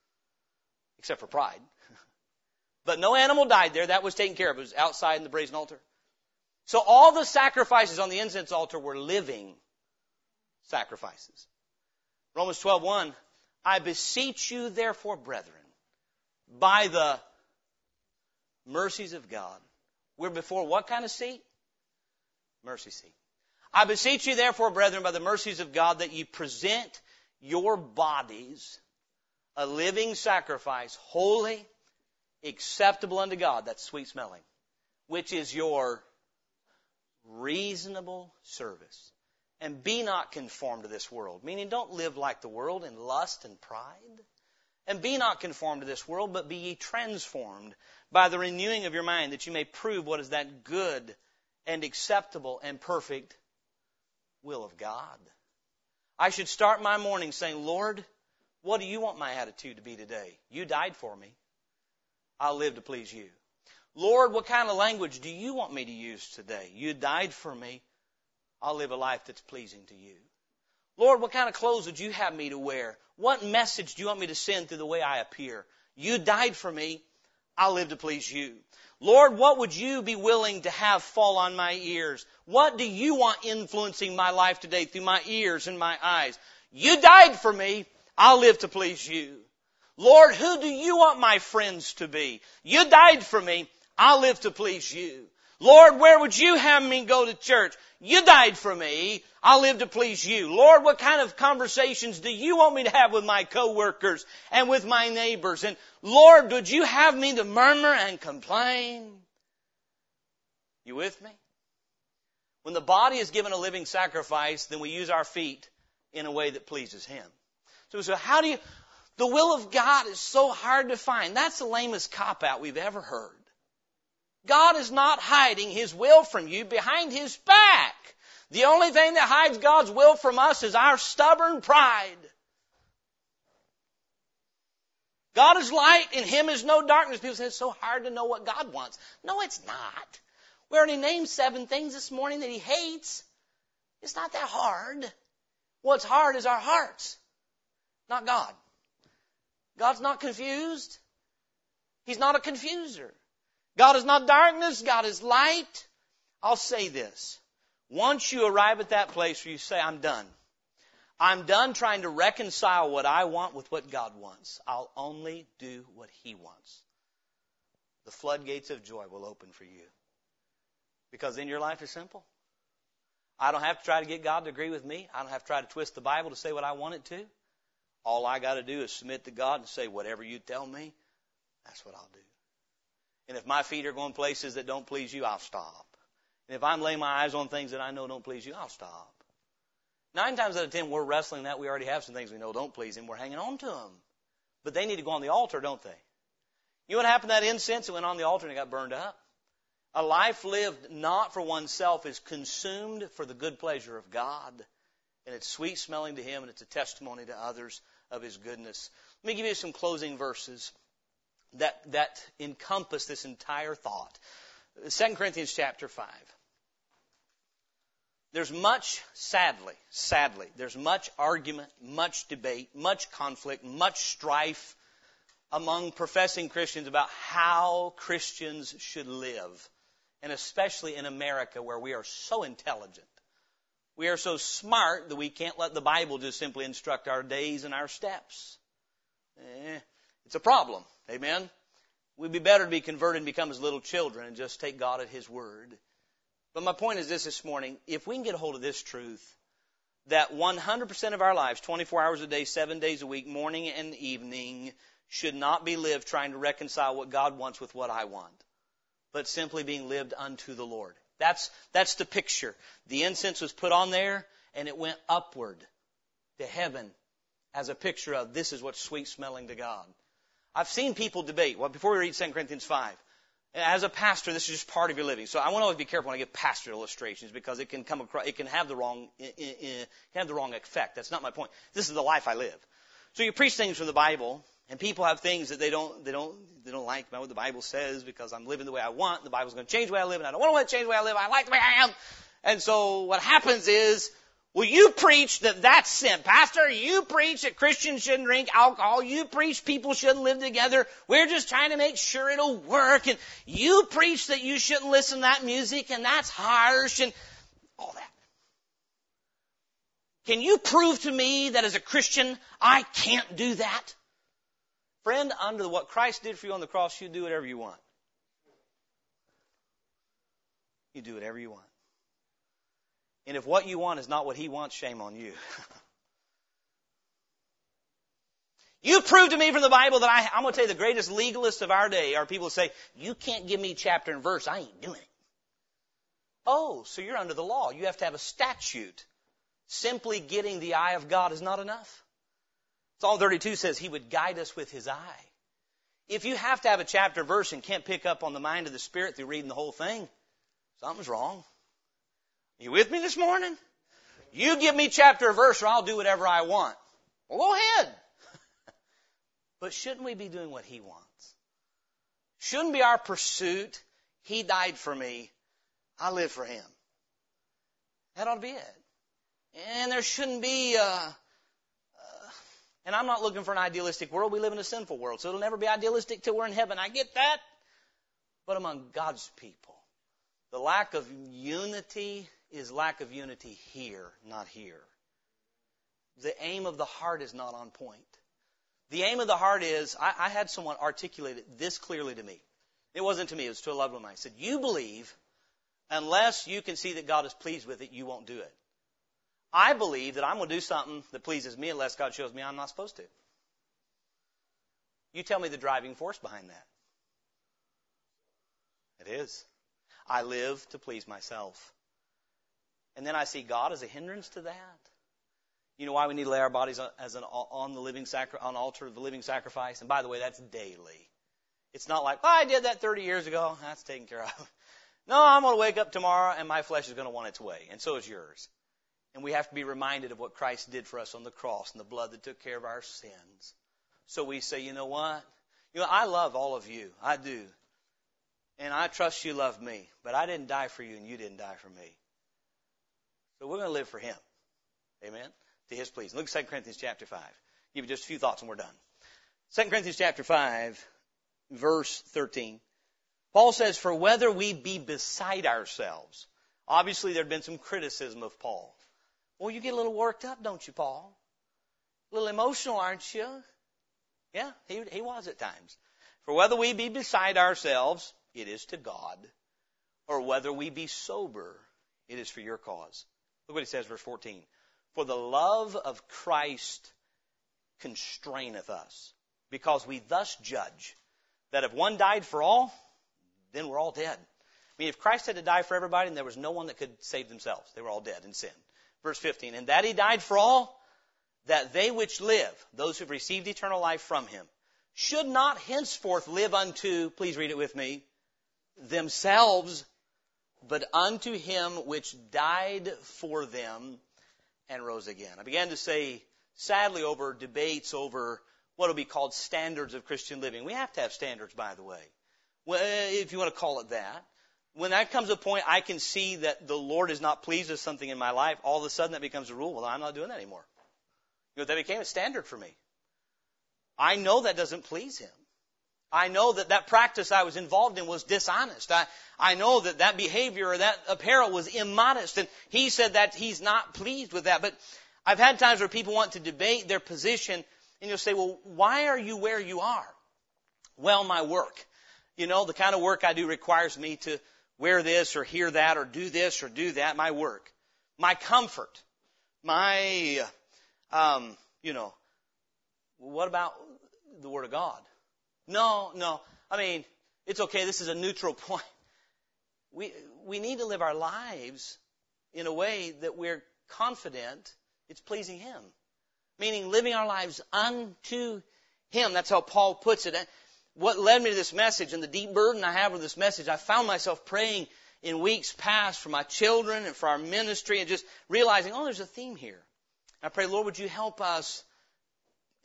Except for pride. but no animal died there. That was taken care of. It was outside in the brazen altar. So all the sacrifices on the incense altar were living sacrifices. Romans 12:1 I beseech you therefore brethren by the mercies of God. We're before what kind of seat? Mercy seat. I beseech you therefore, brethren, by the mercies of God, that ye present your bodies a living sacrifice, holy, acceptable unto God. That's sweet smelling. Which is your reasonable service. And be not conformed to this world. Meaning don't live like the world in lust and pride. And be not conformed to this world, but be ye transformed by the renewing of your mind, that you may prove what is that good and acceptable and perfect will of God. I should start my morning saying, Lord, what do you want my attitude to be today? You died for me. I'll live to please you. Lord, what kind of language do you want me to use today? You died for me. I'll live a life that's pleasing to you. Lord, what kind of clothes would you have me to wear? What message do you want me to send through the way I appear? You died for me. I'll live to please you. Lord, what would you be willing to have fall on my ears? What do you want influencing my life today through my ears and my eyes? You died for me. I'll live to please you. Lord, who do you want my friends to be? You died for me. I'll live to please you. Lord, where would you have me go to church? You died for me. I'll live to please you. Lord, what kind of conversations do you want me to have with my coworkers and with my neighbors? And Lord, would you have me to murmur and complain? You with me? When the body is given a living sacrifice, then we use our feet in a way that pleases Him. So, so how do you, the will of God is so hard to find. That's the lamest cop out we've ever heard. God is not hiding His will from you behind His back. The only thing that hides God's will from us is our stubborn pride. God is light, in Him is no darkness. People say it's so hard to know what God wants. No, it's not. We already named seven things this morning that He hates. It's not that hard. What's hard is our hearts, not God. God's not confused. He's not a confuser. God is not darkness. God is light. I'll say this. Once you arrive at that place where you say, I'm done. I'm done trying to reconcile what I want with what God wants. I'll only do what He wants. The floodgates of joy will open for you. Because then your life is simple. I don't have to try to get God to agree with me. I don't have to try to twist the Bible to say what I want it to. All I got to do is submit to God and say, whatever you tell me, that's what I'll do. And if my feet are going places that don't please you, I'll stop. And if I'm laying my eyes on things that I know don't please you, I'll stop. Nine times out of ten, we're wrestling that. We already have some things we know don't please Him. We're hanging on to them. But they need to go on the altar, don't they? You know what happened to that incense? It went on the altar and it got burned up. A life lived not for oneself is consumed for the good pleasure of God. And it's sweet smelling to Him and it's a testimony to others of His goodness. Let me give you some closing verses that, that encompass this entire thought. 2 Corinthians chapter 5. There's much, sadly, sadly, there's much argument, much debate, much conflict, much strife among professing Christians about how Christians should live. And especially in America where we are so intelligent. We are so smart that we can't let the Bible just simply instruct our days and our steps. Eh, it's a problem. Amen? We'd be better to be converted and become as little children and just take God at His word. But my point is this this morning. If we can get a hold of this truth, that 100% of our lives, 24 hours a day, 7 days a week, morning and evening, should not be lived trying to reconcile what God wants with what I want, but simply being lived unto the Lord. That's, that's the picture. The incense was put on there and it went upward to heaven as a picture of this is what's sweet smelling to God. I've seen people debate. Well, before we read 2 Corinthians 5, as a pastor, this is just part of your living. So I want to always be careful when I give pastor illustrations because it can come across, it can have the wrong, it can have the wrong effect. That's not my point. This is the life I live. So you preach things from the Bible, and people have things that they don't, they don't, they don't like about what the Bible says because I'm living the way I want. The Bible's going to change the way I live, and I don't want to change the way I live. I like the way I am. And so what happens is well, you preach that that's sin. Pastor, you preach that Christians shouldn't drink alcohol. You preach people shouldn't live together. We're just trying to make sure it'll work. And you preach that you shouldn't listen to that music and that's harsh and all that. Can you prove to me that as a Christian I can't do that? Friend, under what Christ did for you on the cross, you do whatever you want. You do whatever you want. And if what you want is not what he wants, shame on you. you prove to me from the Bible that I, I'm going to tell you the greatest legalists of our day are people who say, you can't give me chapter and verse. I ain't doing it. Oh, so you're under the law. You have to have a statute. Simply getting the eye of God is not enough. Psalm 32 says he would guide us with his eye. If you have to have a chapter and verse and can't pick up on the mind of the Spirit through reading the whole thing, something's wrong. You with me this morning? You give me chapter or verse or I'll do whatever I want. Well, go ahead. but shouldn't we be doing what He wants? Shouldn't be our pursuit, He died for me, I live for Him. That ought to be it. And there shouldn't be, uh, uh, and I'm not looking for an idealistic world. We live in a sinful world, so it'll never be idealistic till we're in heaven. I get that. But among God's people, the lack of unity is lack of unity here, not here. The aim of the heart is not on point. The aim of the heart is, I, I had someone articulate it this clearly to me. It wasn't to me, it was to a loved one. I said, You believe, unless you can see that God is pleased with it, you won't do it. I believe that I'm going to do something that pleases me unless God shows me I'm not supposed to. You tell me the driving force behind that. It is. I live to please myself. And then I see God as a hindrance to that. You know why we need to lay our bodies as an on the living sacri- on altar of the living sacrifice? And by the way, that's daily. It's not like, oh, I did that 30 years ago. That's taken care of. No, I'm going to wake up tomorrow and my flesh is going to want its way, and so is yours. And we have to be reminded of what Christ did for us on the cross and the blood that took care of our sins. So we say, you know what? You know, I love all of you. I do. And I trust you love me. But I didn't die for you and you didn't die for me. So we're going to live for him. Amen? To his pleas. Look at 2 Corinthians chapter 5. Give you just a few thoughts and we're done. 2 Corinthians chapter 5, verse 13. Paul says, For whether we be beside ourselves. Obviously, there had been some criticism of Paul. Well, you get a little worked up, don't you, Paul? A little emotional, aren't you? Yeah, he, he was at times. For whether we be beside ourselves, it is to God, or whether we be sober, it is for your cause. Look what he says, verse 14. For the love of Christ constraineth us, because we thus judge that if one died for all, then we're all dead. I mean, if Christ had to die for everybody, and there was no one that could save themselves, they were all dead in sin. Verse 15, and that he died for all, that they which live, those who've received eternal life from him, should not henceforth live unto, please read it with me, themselves, but unto him which died for them and rose again. I began to say, sadly, over debates over what will be called standards of Christian living. We have to have standards, by the way. If you want to call it that when that comes a point I can see that the Lord is not pleased with something in my life, all of a sudden that becomes a rule. Well, I'm not doing that anymore. You know, that became a standard for me. I know that doesn't please Him. I know that that practice I was involved in was dishonest. I, I know that that behavior or that apparel was immodest. And He said that He's not pleased with that. But I've had times where people want to debate their position and you'll say, well, why are you where you are? Well, my work. You know, the kind of work I do requires me to wear this or hear that or do this or do that, my work, my comfort, my, um, you know, what about the Word of God? No, no. I mean, it's okay. This is a neutral point. We, we need to live our lives in a way that we're confident it's pleasing Him. Meaning living our lives unto Him. That's how Paul puts it what led me to this message and the deep burden I have with this message, I found myself praying in weeks past for my children and for our ministry and just realizing, oh, there's a theme here. I pray, Lord, would you help us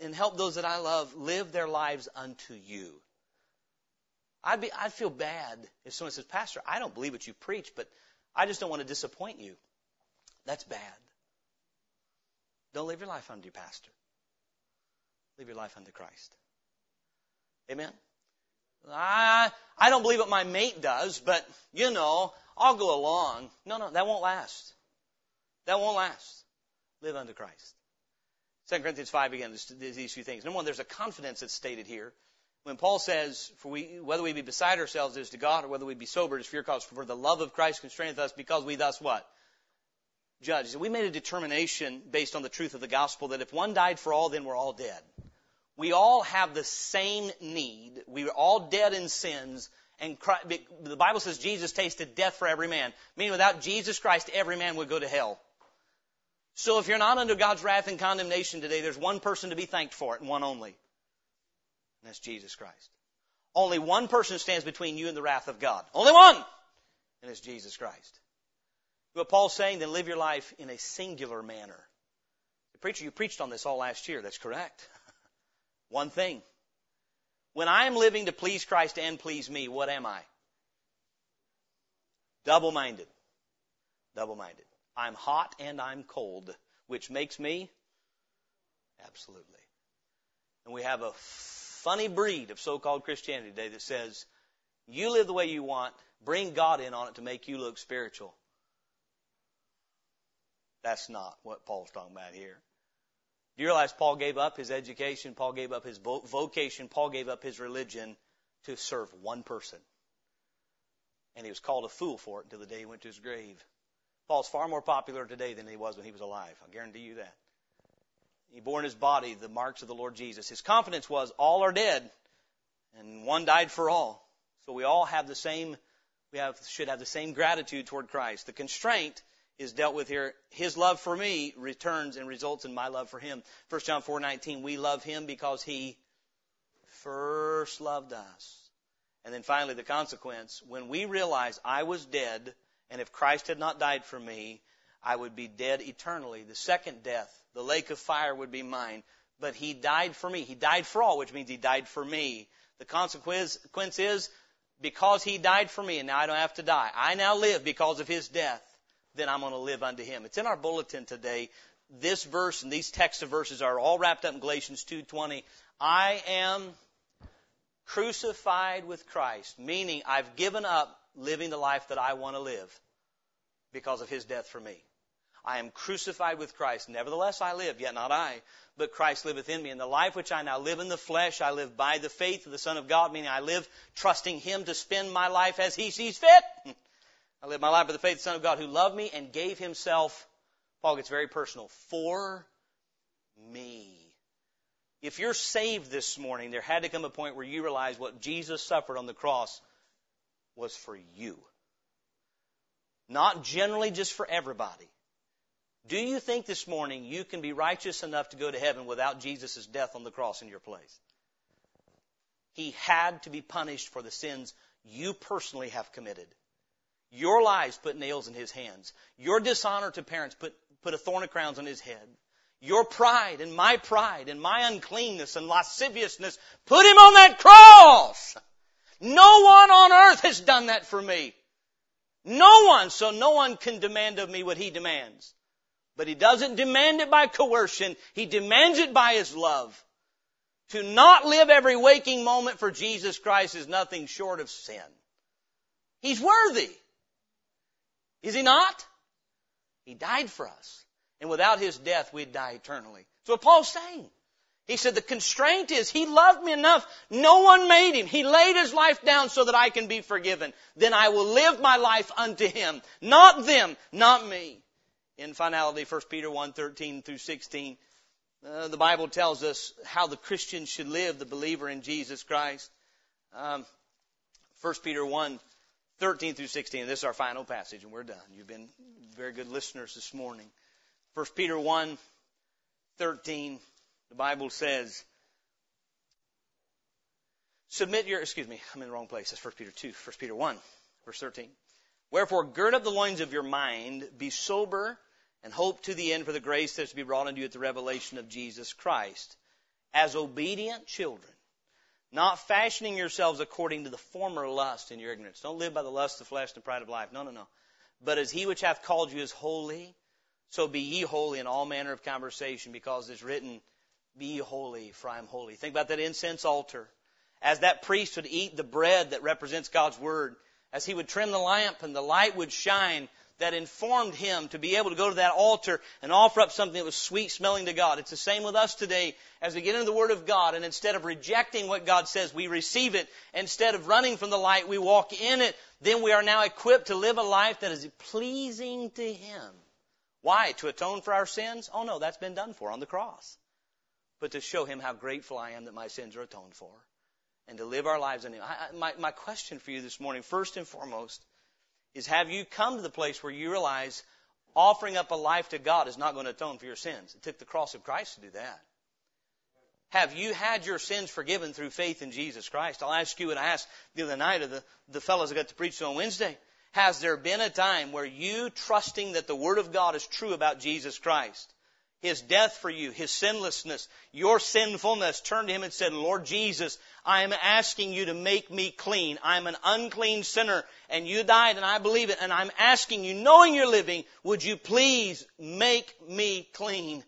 and help those that I love live their lives unto you. I'd be, I'd feel bad if someone says, Pastor, I don't believe what you preach, but I just don't want to disappoint you. That's bad. Don't live your life unto your pastor. Live your life unto Christ. Amen? I, I don't believe what my mate does, but, you know, I'll go along. No, no, that won't last. That won't last. Live unto Christ. 2 Corinthians 5 again, these few things. Number one, there's a confidence that's stated here. When Paul says, for we, whether we be beside ourselves is to God, or whether we be sober is fear cause, for the love of Christ constraineth us, because we thus what? Judge. We made a determination based on the truth of the gospel that if one died for all, then we're all dead. We all have the same need. We are all dead in sins. And Christ, the Bible says Jesus tasted death for every man. Meaning without Jesus Christ, every man would go to hell. So if you're not under God's wrath and condemnation today, there's one person to be thanked for it, and one only. And that's Jesus Christ. Only one person stands between you and the wrath of God. Only one! And it's Jesus Christ. What Paul's saying, then live your life in a singular manner. The preacher, you preached on this all last year. That's correct. One thing. When I am living to please Christ and please me, what am I? Double minded. Double minded. I'm hot and I'm cold, which makes me absolutely. And we have a funny breed of so called Christianity today that says, you live the way you want, bring God in on it to make you look spiritual. That's not what Paul's talking about here. Do you realize Paul gave up his education, Paul gave up his vocation, Paul gave up his religion to serve one person? And he was called a fool for it until the day he went to his grave. Paul's far more popular today than he was when he was alive. I guarantee you that. He bore in his body the marks of the Lord Jesus. His confidence was all are dead, and one died for all. So we all have the same, we have, should have the same gratitude toward Christ. The constraint is dealt with here. His love for me returns and results in my love for him. 1 John 4:19, we love him because he first loved us. And then finally the consequence, when we realize I was dead and if Christ had not died for me, I would be dead eternally. The second death, the lake of fire would be mine. But he died for me. He died for all, which means he died for me. The consequence is because he died for me and now I don't have to die. I now live because of his death. Then I'm going to live unto him. It's in our bulletin today. This verse and these text of verses are all wrapped up in Galatians 2:20. I am crucified with Christ, meaning I've given up living the life that I want to live because of his death for me. I am crucified with Christ. Nevertheless I live, yet not I, but Christ liveth in me. And the life which I now live in the flesh, I live by the faith of the Son of God, meaning I live trusting Him to spend my life as He sees fit. I live my life by the faith of the Son of God who loved me and gave Himself, Paul gets very personal, for me. If you're saved this morning, there had to come a point where you realize what Jesus suffered on the cross was for you. Not generally just for everybody. Do you think this morning you can be righteous enough to go to heaven without Jesus' death on the cross in your place? He had to be punished for the sins you personally have committed. Your lies put nails in his hands. Your dishonor to parents put, put a thorn of crowns on his head. Your pride and my pride and my uncleanness and lasciviousness put him on that cross. No one on earth has done that for me. No one, so no one can demand of me what he demands. But he doesn't demand it by coercion. He demands it by his love. To not live every waking moment for Jesus Christ is nothing short of sin. He's worthy. Is he not? He died for us. And without his death, we'd die eternally. So what Paul's saying. He said the constraint is he loved me enough. No one made him. He laid his life down so that I can be forgiven. Then I will live my life unto him. Not them, not me. In finality, 1 Peter 1, 13 through 16, uh, the Bible tells us how the Christian should live, the believer in Jesus Christ. Um, 1 Peter 1, 13 through 16. This is our final passage, and we're done. You've been very good listeners this morning. 1 Peter 1, 13. The Bible says, submit your, excuse me, I'm in the wrong place. That's 1 Peter 2, 1 Peter 1, verse 13. Wherefore, gird up the loins of your mind, be sober, and hope to the end for the grace that is to be brought unto you at the revelation of Jesus Christ. As obedient children, not fashioning yourselves according to the former lust in your ignorance. Don't live by the lust of the flesh and pride of life. No, no, no. But as he which hath called you is holy, so be ye holy in all manner of conversation, because it's written, be holy, for I am holy. Think about that incense altar. As that priest would eat the bread that represents God's Word, as he would trim the lamp and the light would shine, that informed him to be able to go to that altar and offer up something that was sweet smelling to God. It's the same with us today as we get into the Word of God and instead of rejecting what God says, we receive it. Instead of running from the light, we walk in it. Then we are now equipped to live a life that is pleasing to Him. Why? To atone for our sins? Oh no, that's been done for on the cross but to show him how grateful I am that my sins are atoned for and to live our lives in him. I, my, my question for you this morning, first and foremost, is have you come to the place where you realize offering up a life to God is not going to atone for your sins? It took the cross of Christ to do that. Have you had your sins forgiven through faith in Jesus Christ? I'll ask you what I asked the other night of the, the fellows I got to preach on Wednesday. Has there been a time where you trusting that the Word of God is true about Jesus Christ his death for you, His sinlessness, your sinfulness, turned to Him and said, Lord Jesus, I am asking you to make me clean. I'm an unclean sinner and you died and I believe it and I'm asking you, knowing you're living, would you please make me clean?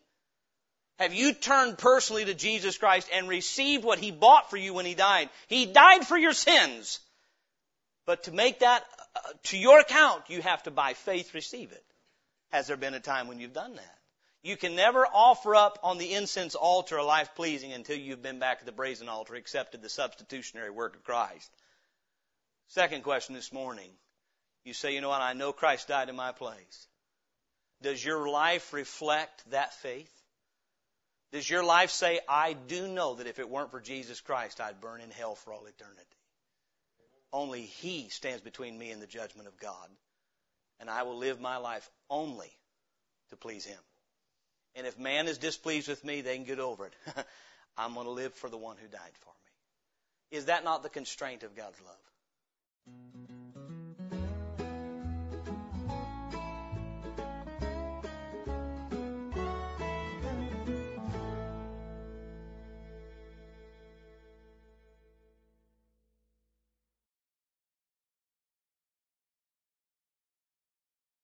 Have you turned personally to Jesus Christ and received what He bought for you when He died? He died for your sins. But to make that uh, to your account, you have to by faith receive it. Has there been a time when you've done that? You can never offer up on the incense altar a life pleasing until you've been back at the brazen altar, accepted the substitutionary work of Christ. Second question this morning. You say, you know what? I know Christ died in my place. Does your life reflect that faith? Does your life say, I do know that if it weren't for Jesus Christ, I'd burn in hell for all eternity? Only He stands between me and the judgment of God. and I will live my life only to please Him. And if man is displeased with me, they can get over it. I'm going to live for the one who died for me. Is that not the constraint of God's love?